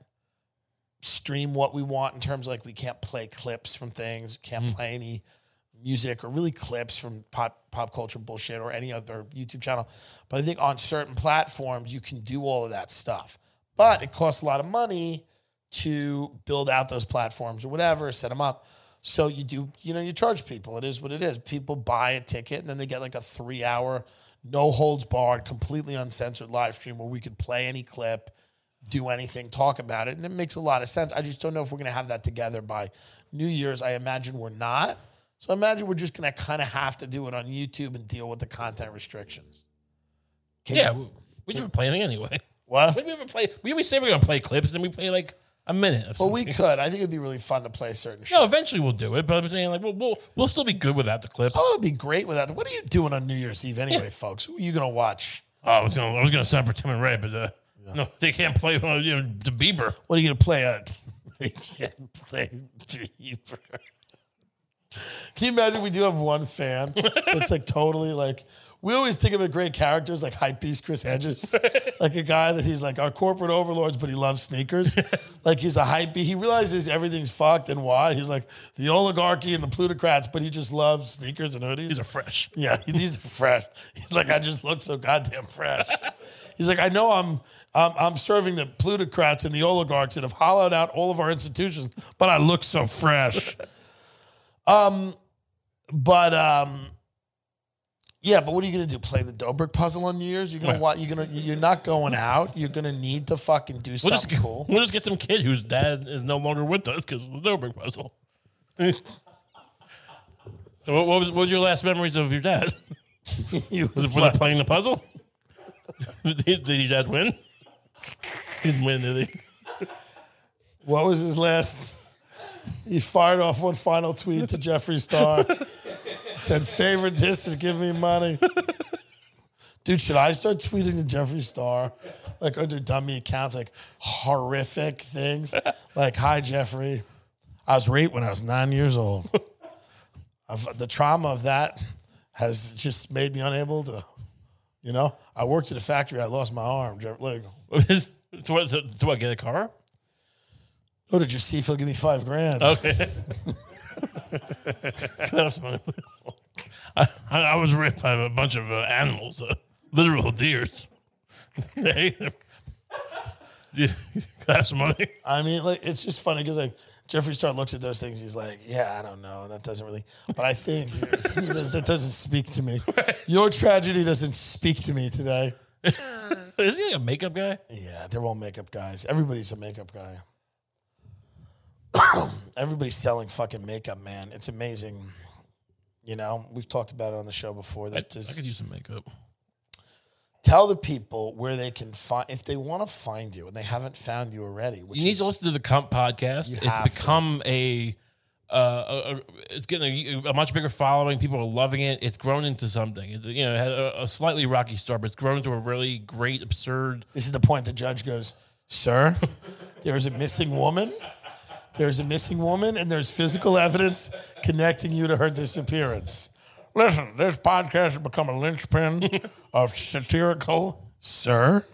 stream what we want in terms of like we can't play clips from things, can't mm. play any music or really clips from pop pop culture bullshit or any other YouTube channel. But I think on certain platforms you can do all of that stuff. But it costs a lot of money to build out those platforms or whatever, set them up. So you do, you know, you charge people. It is what it is. People buy a ticket and then they get like a three hour, no holds barred, completely uncensored live stream where we could play any clip, do anything, talk about it. And it makes a lot of sense. I just don't know if we're going to have that together by New Year's. I imagine we're not. So I imagine we're just going to kind of have to do it on YouTube and deal with the content restrictions. Can Yeah, you- we, we play anything anyway. What? We never play. We always say we're gonna play clips, and we play like a minute. Of Well, we something. could. I think it'd be really fun to play certain shit. No, eventually we'll do it. But I'm saying like we'll we'll, we'll still be good without the clips. Oh, it'll be great without. What are you doing on New Year's Eve anyway, folks? Who are you going to watch? Oh, I was gonna I was gonna sign for Tim and Ray, but uh, no, they can't play uh, you know, the Bieber. What are you going to play at? They can't play Bieber. Can you imagine we do have one fan that's like totally like we always think of a great characters like hype beast Chris Hedges, like a guy that he's like our corporate overlords, but he loves sneakers. like he's a hype beast. He realizes everything's fucked and why. He's like the oligarchy and the plutocrats, but he just loves sneakers and hoodies. These are fresh. Yeah, these are fresh. He's like, I just look so goddamn fresh. He's like, I know I'm, I'm I'm serving the plutocrats and the oligarchs that have hollowed out all of our institutions, but I look so fresh. um, but um, yeah, but what are you gonna do? Play the Dobrik puzzle on New Year's? You're gonna what? You're gonna you're not going out. You're gonna need to fucking do We'll something get, cool. we'll just get some kid whose dad is no longer with us because of the Dobrik puzzle. so what, what was what was your last memories of your dad? You Was it was it playing the puzzle? did, did your dad win? He didn't win, did he? What was his last? He fired off one final tweet to Jeffree Star. Said, favorite distance, give me money. Dude, should I start tweeting to Jeffree Star? Like under dummy accounts, like horrific things. Like, hi, Jeffrey. I was raped when I was nine years old. I've, the trauma of that has just made me unable to, you know, I worked at a factory, I lost my arm. Jeff, like, to, what, to, to what, get a car? Oh, did you see if he'll give me five grand? Okay. That was funny. I, I was raped by a bunch of uh, animals, uh, literal deers. hey, you have some money? I mean, like it's just funny because like Jeffree Star looks at those things. He's like, "Yeah, I don't know. That doesn't really." But I think does, that doesn't speak to me. Your tragedy doesn't speak to me today. Is he like a makeup guy? Yeah, they're all makeup guys. Everybody's a makeup guy. Everybody's selling fucking makeup, man. It's amazing. You know, we've talked about it on the show before. I, I could use some makeup. tell the people where they can find if they want to find you and they haven't found you already. Which You need is, to listen to the Kump podcast. You It's to. become a, uh, a, a- it's getting a, a much bigger following. People are loving it. It's grown into something. It's, you know, it had a, a slightly rocky start, but it's grown into a really great, absurd. This is the point the judge goes, Sir, there's a missing woman. There's a missing woman, and there's physical evidence connecting you to her disappearance. Listen, this podcast has become a linchpin of satirical. Sir,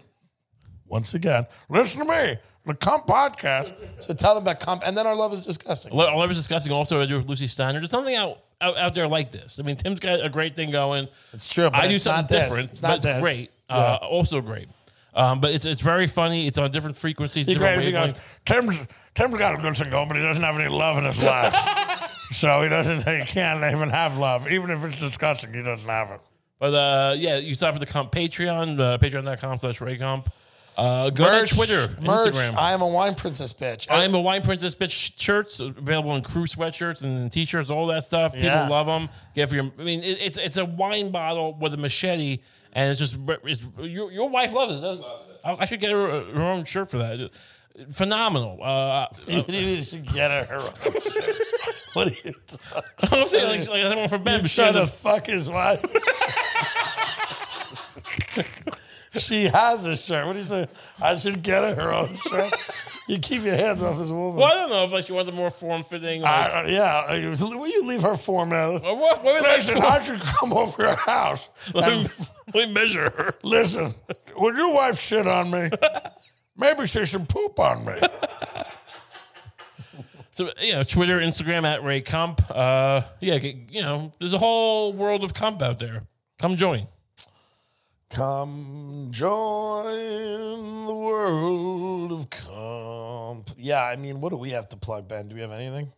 once again, listen to me. The Kump Podcast. So tell them about Kump, and then our love is disgusting. Lo- All I was discussing also I do with Lucy Steiner. There's something out, out out there like this. I mean, Tim's got a great thing going. It's true, but I do it's something not this. different. It's but not it's this. great. Uh, also great. Um, but it's it's very funny. It's on different frequencies. Different great. Goes, wavelengths. Tim's Tim's got a good thing going, but he doesn't have any love in his life. so he doesn't. He can't even have love, even if it's disgusting. He doesn't have it. But uh, yeah, you sign up for the Kump Patreon, uh, patreon.com slash RayKump. Uh, go to Twitter, merch. Instagram. I am a wine princess bitch. I am a Wine Princess bitch shirts available in crew sweatshirts and t-shirts, all that stuff. People Yeah. love them. Get for your. I mean, it, it's it's a wine bottle with a machete, and it's just it's, your your wife loves it. doesn't- I, I should get her her own shirt for that. Phenomenal. Uh, you should get her. her own shirt. what are you talking? I'm saying like, like I want for Ben, You're but she trying to a- fuck his wife. she has a shirt. What are you saying? I should get her her own shirt. You keep your hands off his woman. Well, I don't know if like she wants a more form fitting. Like, I- yeah, uh, will you leave her form out? Or what? What that Listen? I should come over your house. Let me, let me measure her. listen, would your wife shit on me? Maybe she should poop on me. So you know, Twitter, Instagram at Ray Kump. Uh, yeah, you know, there's a whole world of Kump out there. Come join. Come join the world of Kump. Yeah, I mean, what do we have to plug, Ben? Do we have anything?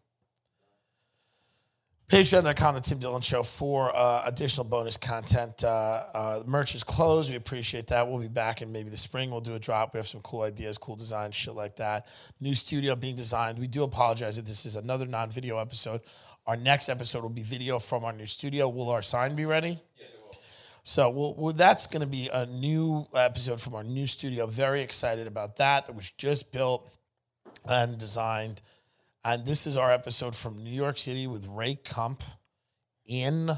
Patreon.com, the Tim Dillon Show for uh, additional bonus content. Uh, uh, merch is closed. We appreciate that. We'll be back in maybe the spring. We'll do a drop. We have some cool ideas, cool designs, shit like that. New studio being designed. We do apologize that this is another non video episode. Our next episode will be video from our new studio. Will our sign be ready? Yes, it will. So we'll, well, that's going to be a new episode from our new studio. Very excited about that. That was just built and designed. And this is our episode from New York City with Ray Kump in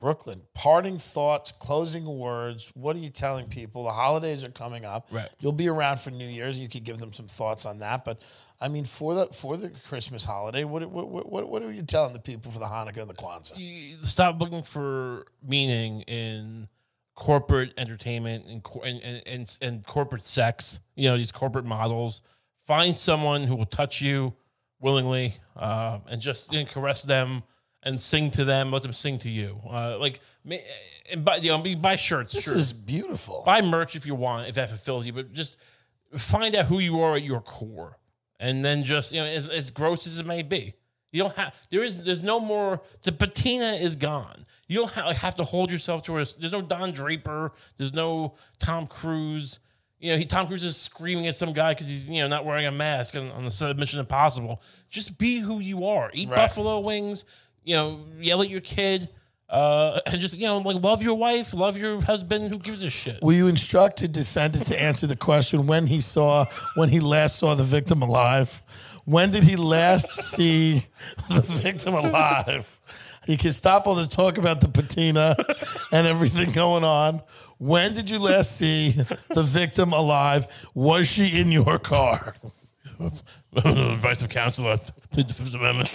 Brooklyn. Parting thoughts, closing words. What are you telling people? The holidays are coming up. Right. You'll be around for New Year's. You could give them some thoughts on that. But I mean, for the for the Christmas holiday, what what what, what are you telling the people for the Hanukkah and the Kwanzaa? You stop looking for meaning in corporate entertainment and, and, and, and, and corporate sex. You know these corporate models. Find someone who will touch you willingly uh, and just you know, caress them and sing to them. Let them sing to you. Uh, like and buy you know buy shirts. This sure. is beautiful. buy merch if you want, if that fulfills you, but just find out who you are at your core. And then just, you know, as, as gross as it may be, you don't have, there is, there's no more, the patina is gone. You don't have, like, have to hold yourself to a, there's no Don Draper, there's no Tom Cruise. You know, he, Tom Cruise is screaming at some guy because he's, you know, not wearing a mask on, on the set of Mission Impossible. Just be who you are. Eat Right. buffalo wings, you know, yell at your kid. Uh, and just you know, like love your wife, love your husband. Who gives a shit? Were you instructed defendant to answer the question when he saw when he last saw the victim alive? When did he last see the victim alive? You can stop all the talk about the patina and everything going on. When did you last see the victim alive? Was she in your car? advice of counsel on the Fifth Amendment.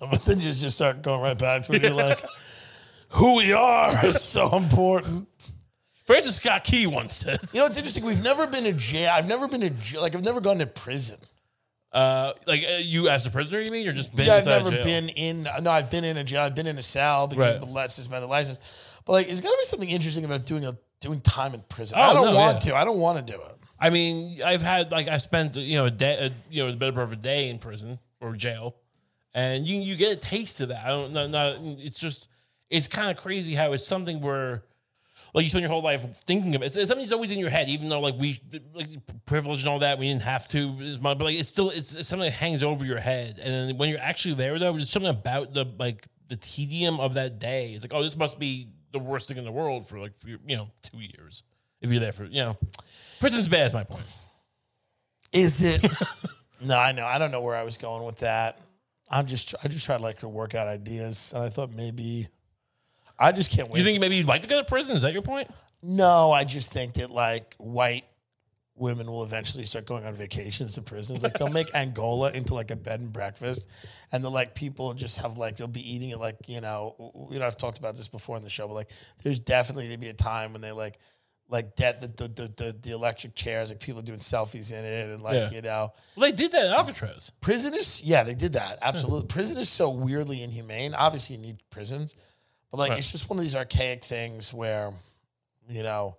But then you just start going right back to it. You're like, who we are is so important. Francis Scott Key once said, You know, it's interesting. We've never been to jail. I've never been to jail. Like, I've never gone to prison. Uh, like uh, you as a prisoner, you mean, You're just been Yeah, I've never jail? been in. No, I've been in a jail. I've been in a cell because Right. of the suspended license. But like, it's got to be something interesting about doing a doing time in prison. Oh, I don't no, want yeah. to. I don't want to do it. I mean, I've had like I spent you know a day, a, you know, the better part of a day in prison or jail, and you you get a taste of that. I don't know. Not, it's just it's kind of crazy how it's something where. Like you spend your whole life thinking of it. It's, it's something that's always in your head, even though like we like privilege and all that, we didn't have to. It's my- But like it's still it's, it's something that hangs over your head. And then when you're actually there, though, there's something about the like the tedium of that day. It's like, oh, this must be the worst thing in the world for like for, you know two years if you're there for you know prison's bad. Is my point. Is it? no, I know. I don't know where I was going with that. I'm just. I just tried like to work out ideas, and I thought maybe. I just can't wait. You think maybe you'd like to go to prison? Is that your point? No, I just think that like white women will eventually start going on vacations to prisons. Like they'll make Angola into like a bed and breakfast, and the like people just have like they'll be eating it like you know you know I've talked about this before in the show, but like there's definitely to be a time when they like like that the the, the the the electric chairs like people doing selfies in it and like Yeah. you know Well, they did that in Alcatraz. prisoners yeah they did that absolutely prison is so weirdly inhumane obviously you need prisons but like Right. it's just one of these archaic things where you know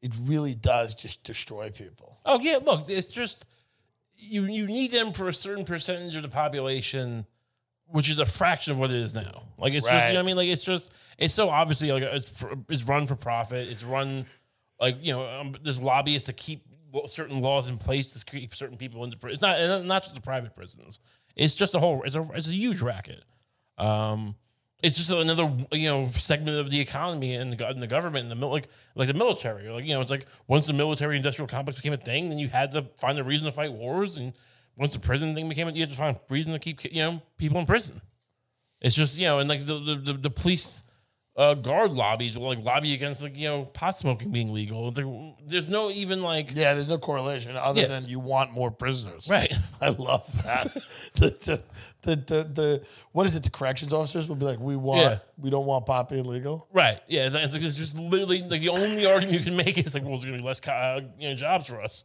it really does just destroy people Oh yeah, look, it's just you you need them for a certain percentage of the population, which is a fraction of what it is now. Like it's just you know what I mean. Like it's just it's so obviously like it's for, it's run for profit. It's run like you know um, there's lobbyists to keep certain laws in place to keep certain people into prison. It's not not just the private prisons. It's just a whole. It's a it's a huge racket. Um, it's just another you know segment of the economy and the, and the government and the mil- like like the military. Like you know, it's like once the military industrial complex became a thing, then you had to find a reason to fight wars, and once the prison thing became, a- you had to find a reason to keep you know people in prison. It's just you know, and like the the, the, the police uh, guard lobbies will like lobby against like you know pot smoking being legal. It's like there's no even like yeah there's no correlation other Yeah. than you want more prisoners right. i love that the, the, the, the, the what is it the corrections officers will be like we want Yeah. we don't want pot being legal Right. Yeah. It's like it's just literally like the only argument you can make is like, well, there's going to be less uh, you know jobs for us.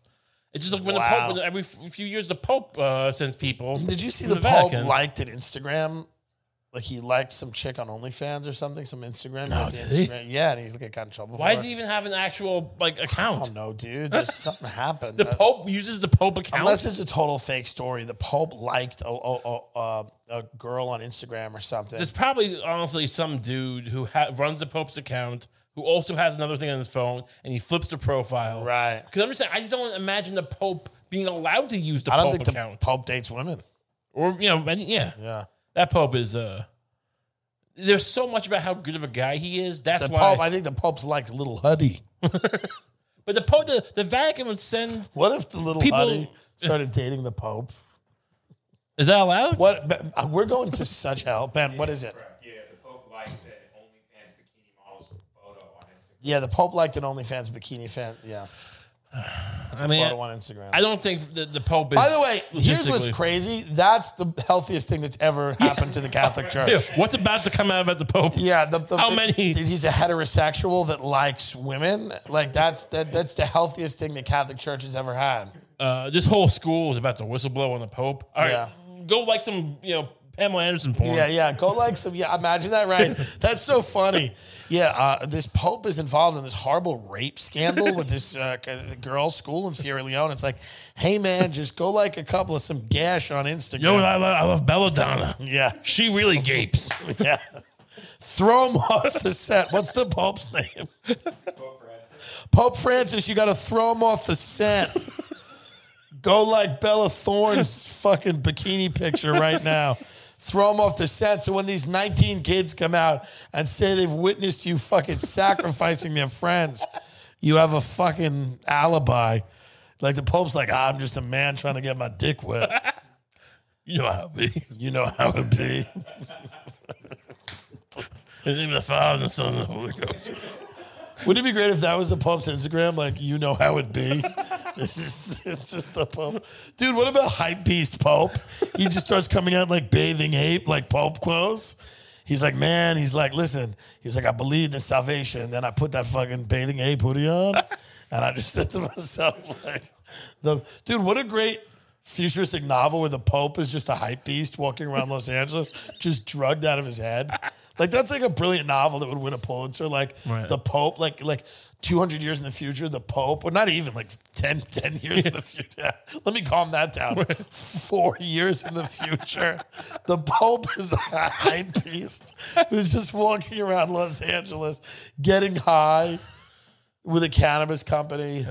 It's just like when Wow. the Pope, every few years, the Pope uh, sends people. Did you see from the, Pope Vatican. liked an Instagram? Like he liked some chick on OnlyFans or something, some Instagram. No, the did he? Instagram. Yeah, and he like, got in trouble. Why for does it. he even have an actual like account? I don't know, dude. There's something happened. The Uh, Pope uses the Pope account. Unless it's a total fake story. The Pope liked a, a, a, a, girl on Instagram or something. There's probably honestly some dude who ha- runs the Pope's account who also has another thing on his phone and he flips the profile. right. Because I'm just saying, I just don't imagine the Pope being allowed to use the I don't Pope think the account. Pope dates women. or you know, yeah, Yeah. That Pope is. uh There's so much about how good of a guy he is. That's The why. Pope, I think the Pope's like little Huddy. but the Pope, the, the Vatican would send. What if the little People- Huddy started dating the Pope? Is that allowed? What? Ben, uh, We're going to such hell. Ben, what is it? Correct. Yeah, the Pope liked an OnlyFans bikini model's photo on Instagram. Yeah, the Pope liked an OnlyFans bikini fan. Yeah, I mean, photo on Instagram. I don't think the, the Pope is. By the way, here's what's logistically- crazy. That's the healthiest thing that's ever happened to the Catholic Church. Yeah, what's about to come out about the Pope? Yeah, the, the, How the- many- He's a heterosexual that likes women. Like that's that, that's the healthiest thing the Catholic Church has ever had. Uh, this whole school is about to whistleblow on the Pope. All right, Yeah. go like some you know Pamela Anderson porn. Yeah, yeah. Go like some. Yeah, imagine that. Right. That's so funny. Yeah. Uh, this Pope is involved in this horrible rape scandal with this uh, girls' school in Sierra Leone. It's like, hey man, just go like a couple of some gash on Instagram. You know what I love? I love Belladonna. yeah. She really gapes. Yeah. Throw him off the set. What's the Pope's name? Pope Francis. Pope Francis, you got to throw him off the set. Go like Bella Thorne's fucking bikini picture right now. Throw them off the set. So when these 19 kids come out and say they've witnessed you fucking sacrificing their friends, you have a fucking alibi. Like the Pope's like, "Ah, I'm just a man trying to get my dick wet. You know how it be. You know how it be. In the name of the Father, and the Son, and the Holy Ghost. Wouldn't it be great if that was the Pope's Instagram? Like, you know how it'd be. This is it's just the Pope. Dude, what about hype beast Pope? He just starts coming out like bathing ape, like Pope clothes. He's like, man, he's like, listen, he's like, I believed in salvation. Then I put that fucking bathing ape hoodie on. And I just said to myself, like, the dude, what a great futuristic novel where the Pope is just a hype beast walking around Los Angeles, just drugged out of his head. Like that's like a brilliant novel that would win a Pulitzer. Like Right. the Pope, like like 200 years in the future, the Pope, or not even like 10, 10 years in the future. Yeah. Let me calm that down. Four years in the future, the Pope is a high beast who's just walking around Los Angeles getting high with a cannabis company.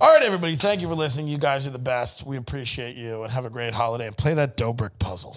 All right, everybody. Thank you for listening. You guys are the best. We appreciate you and have a great holiday. And play that Dobrik puzzle.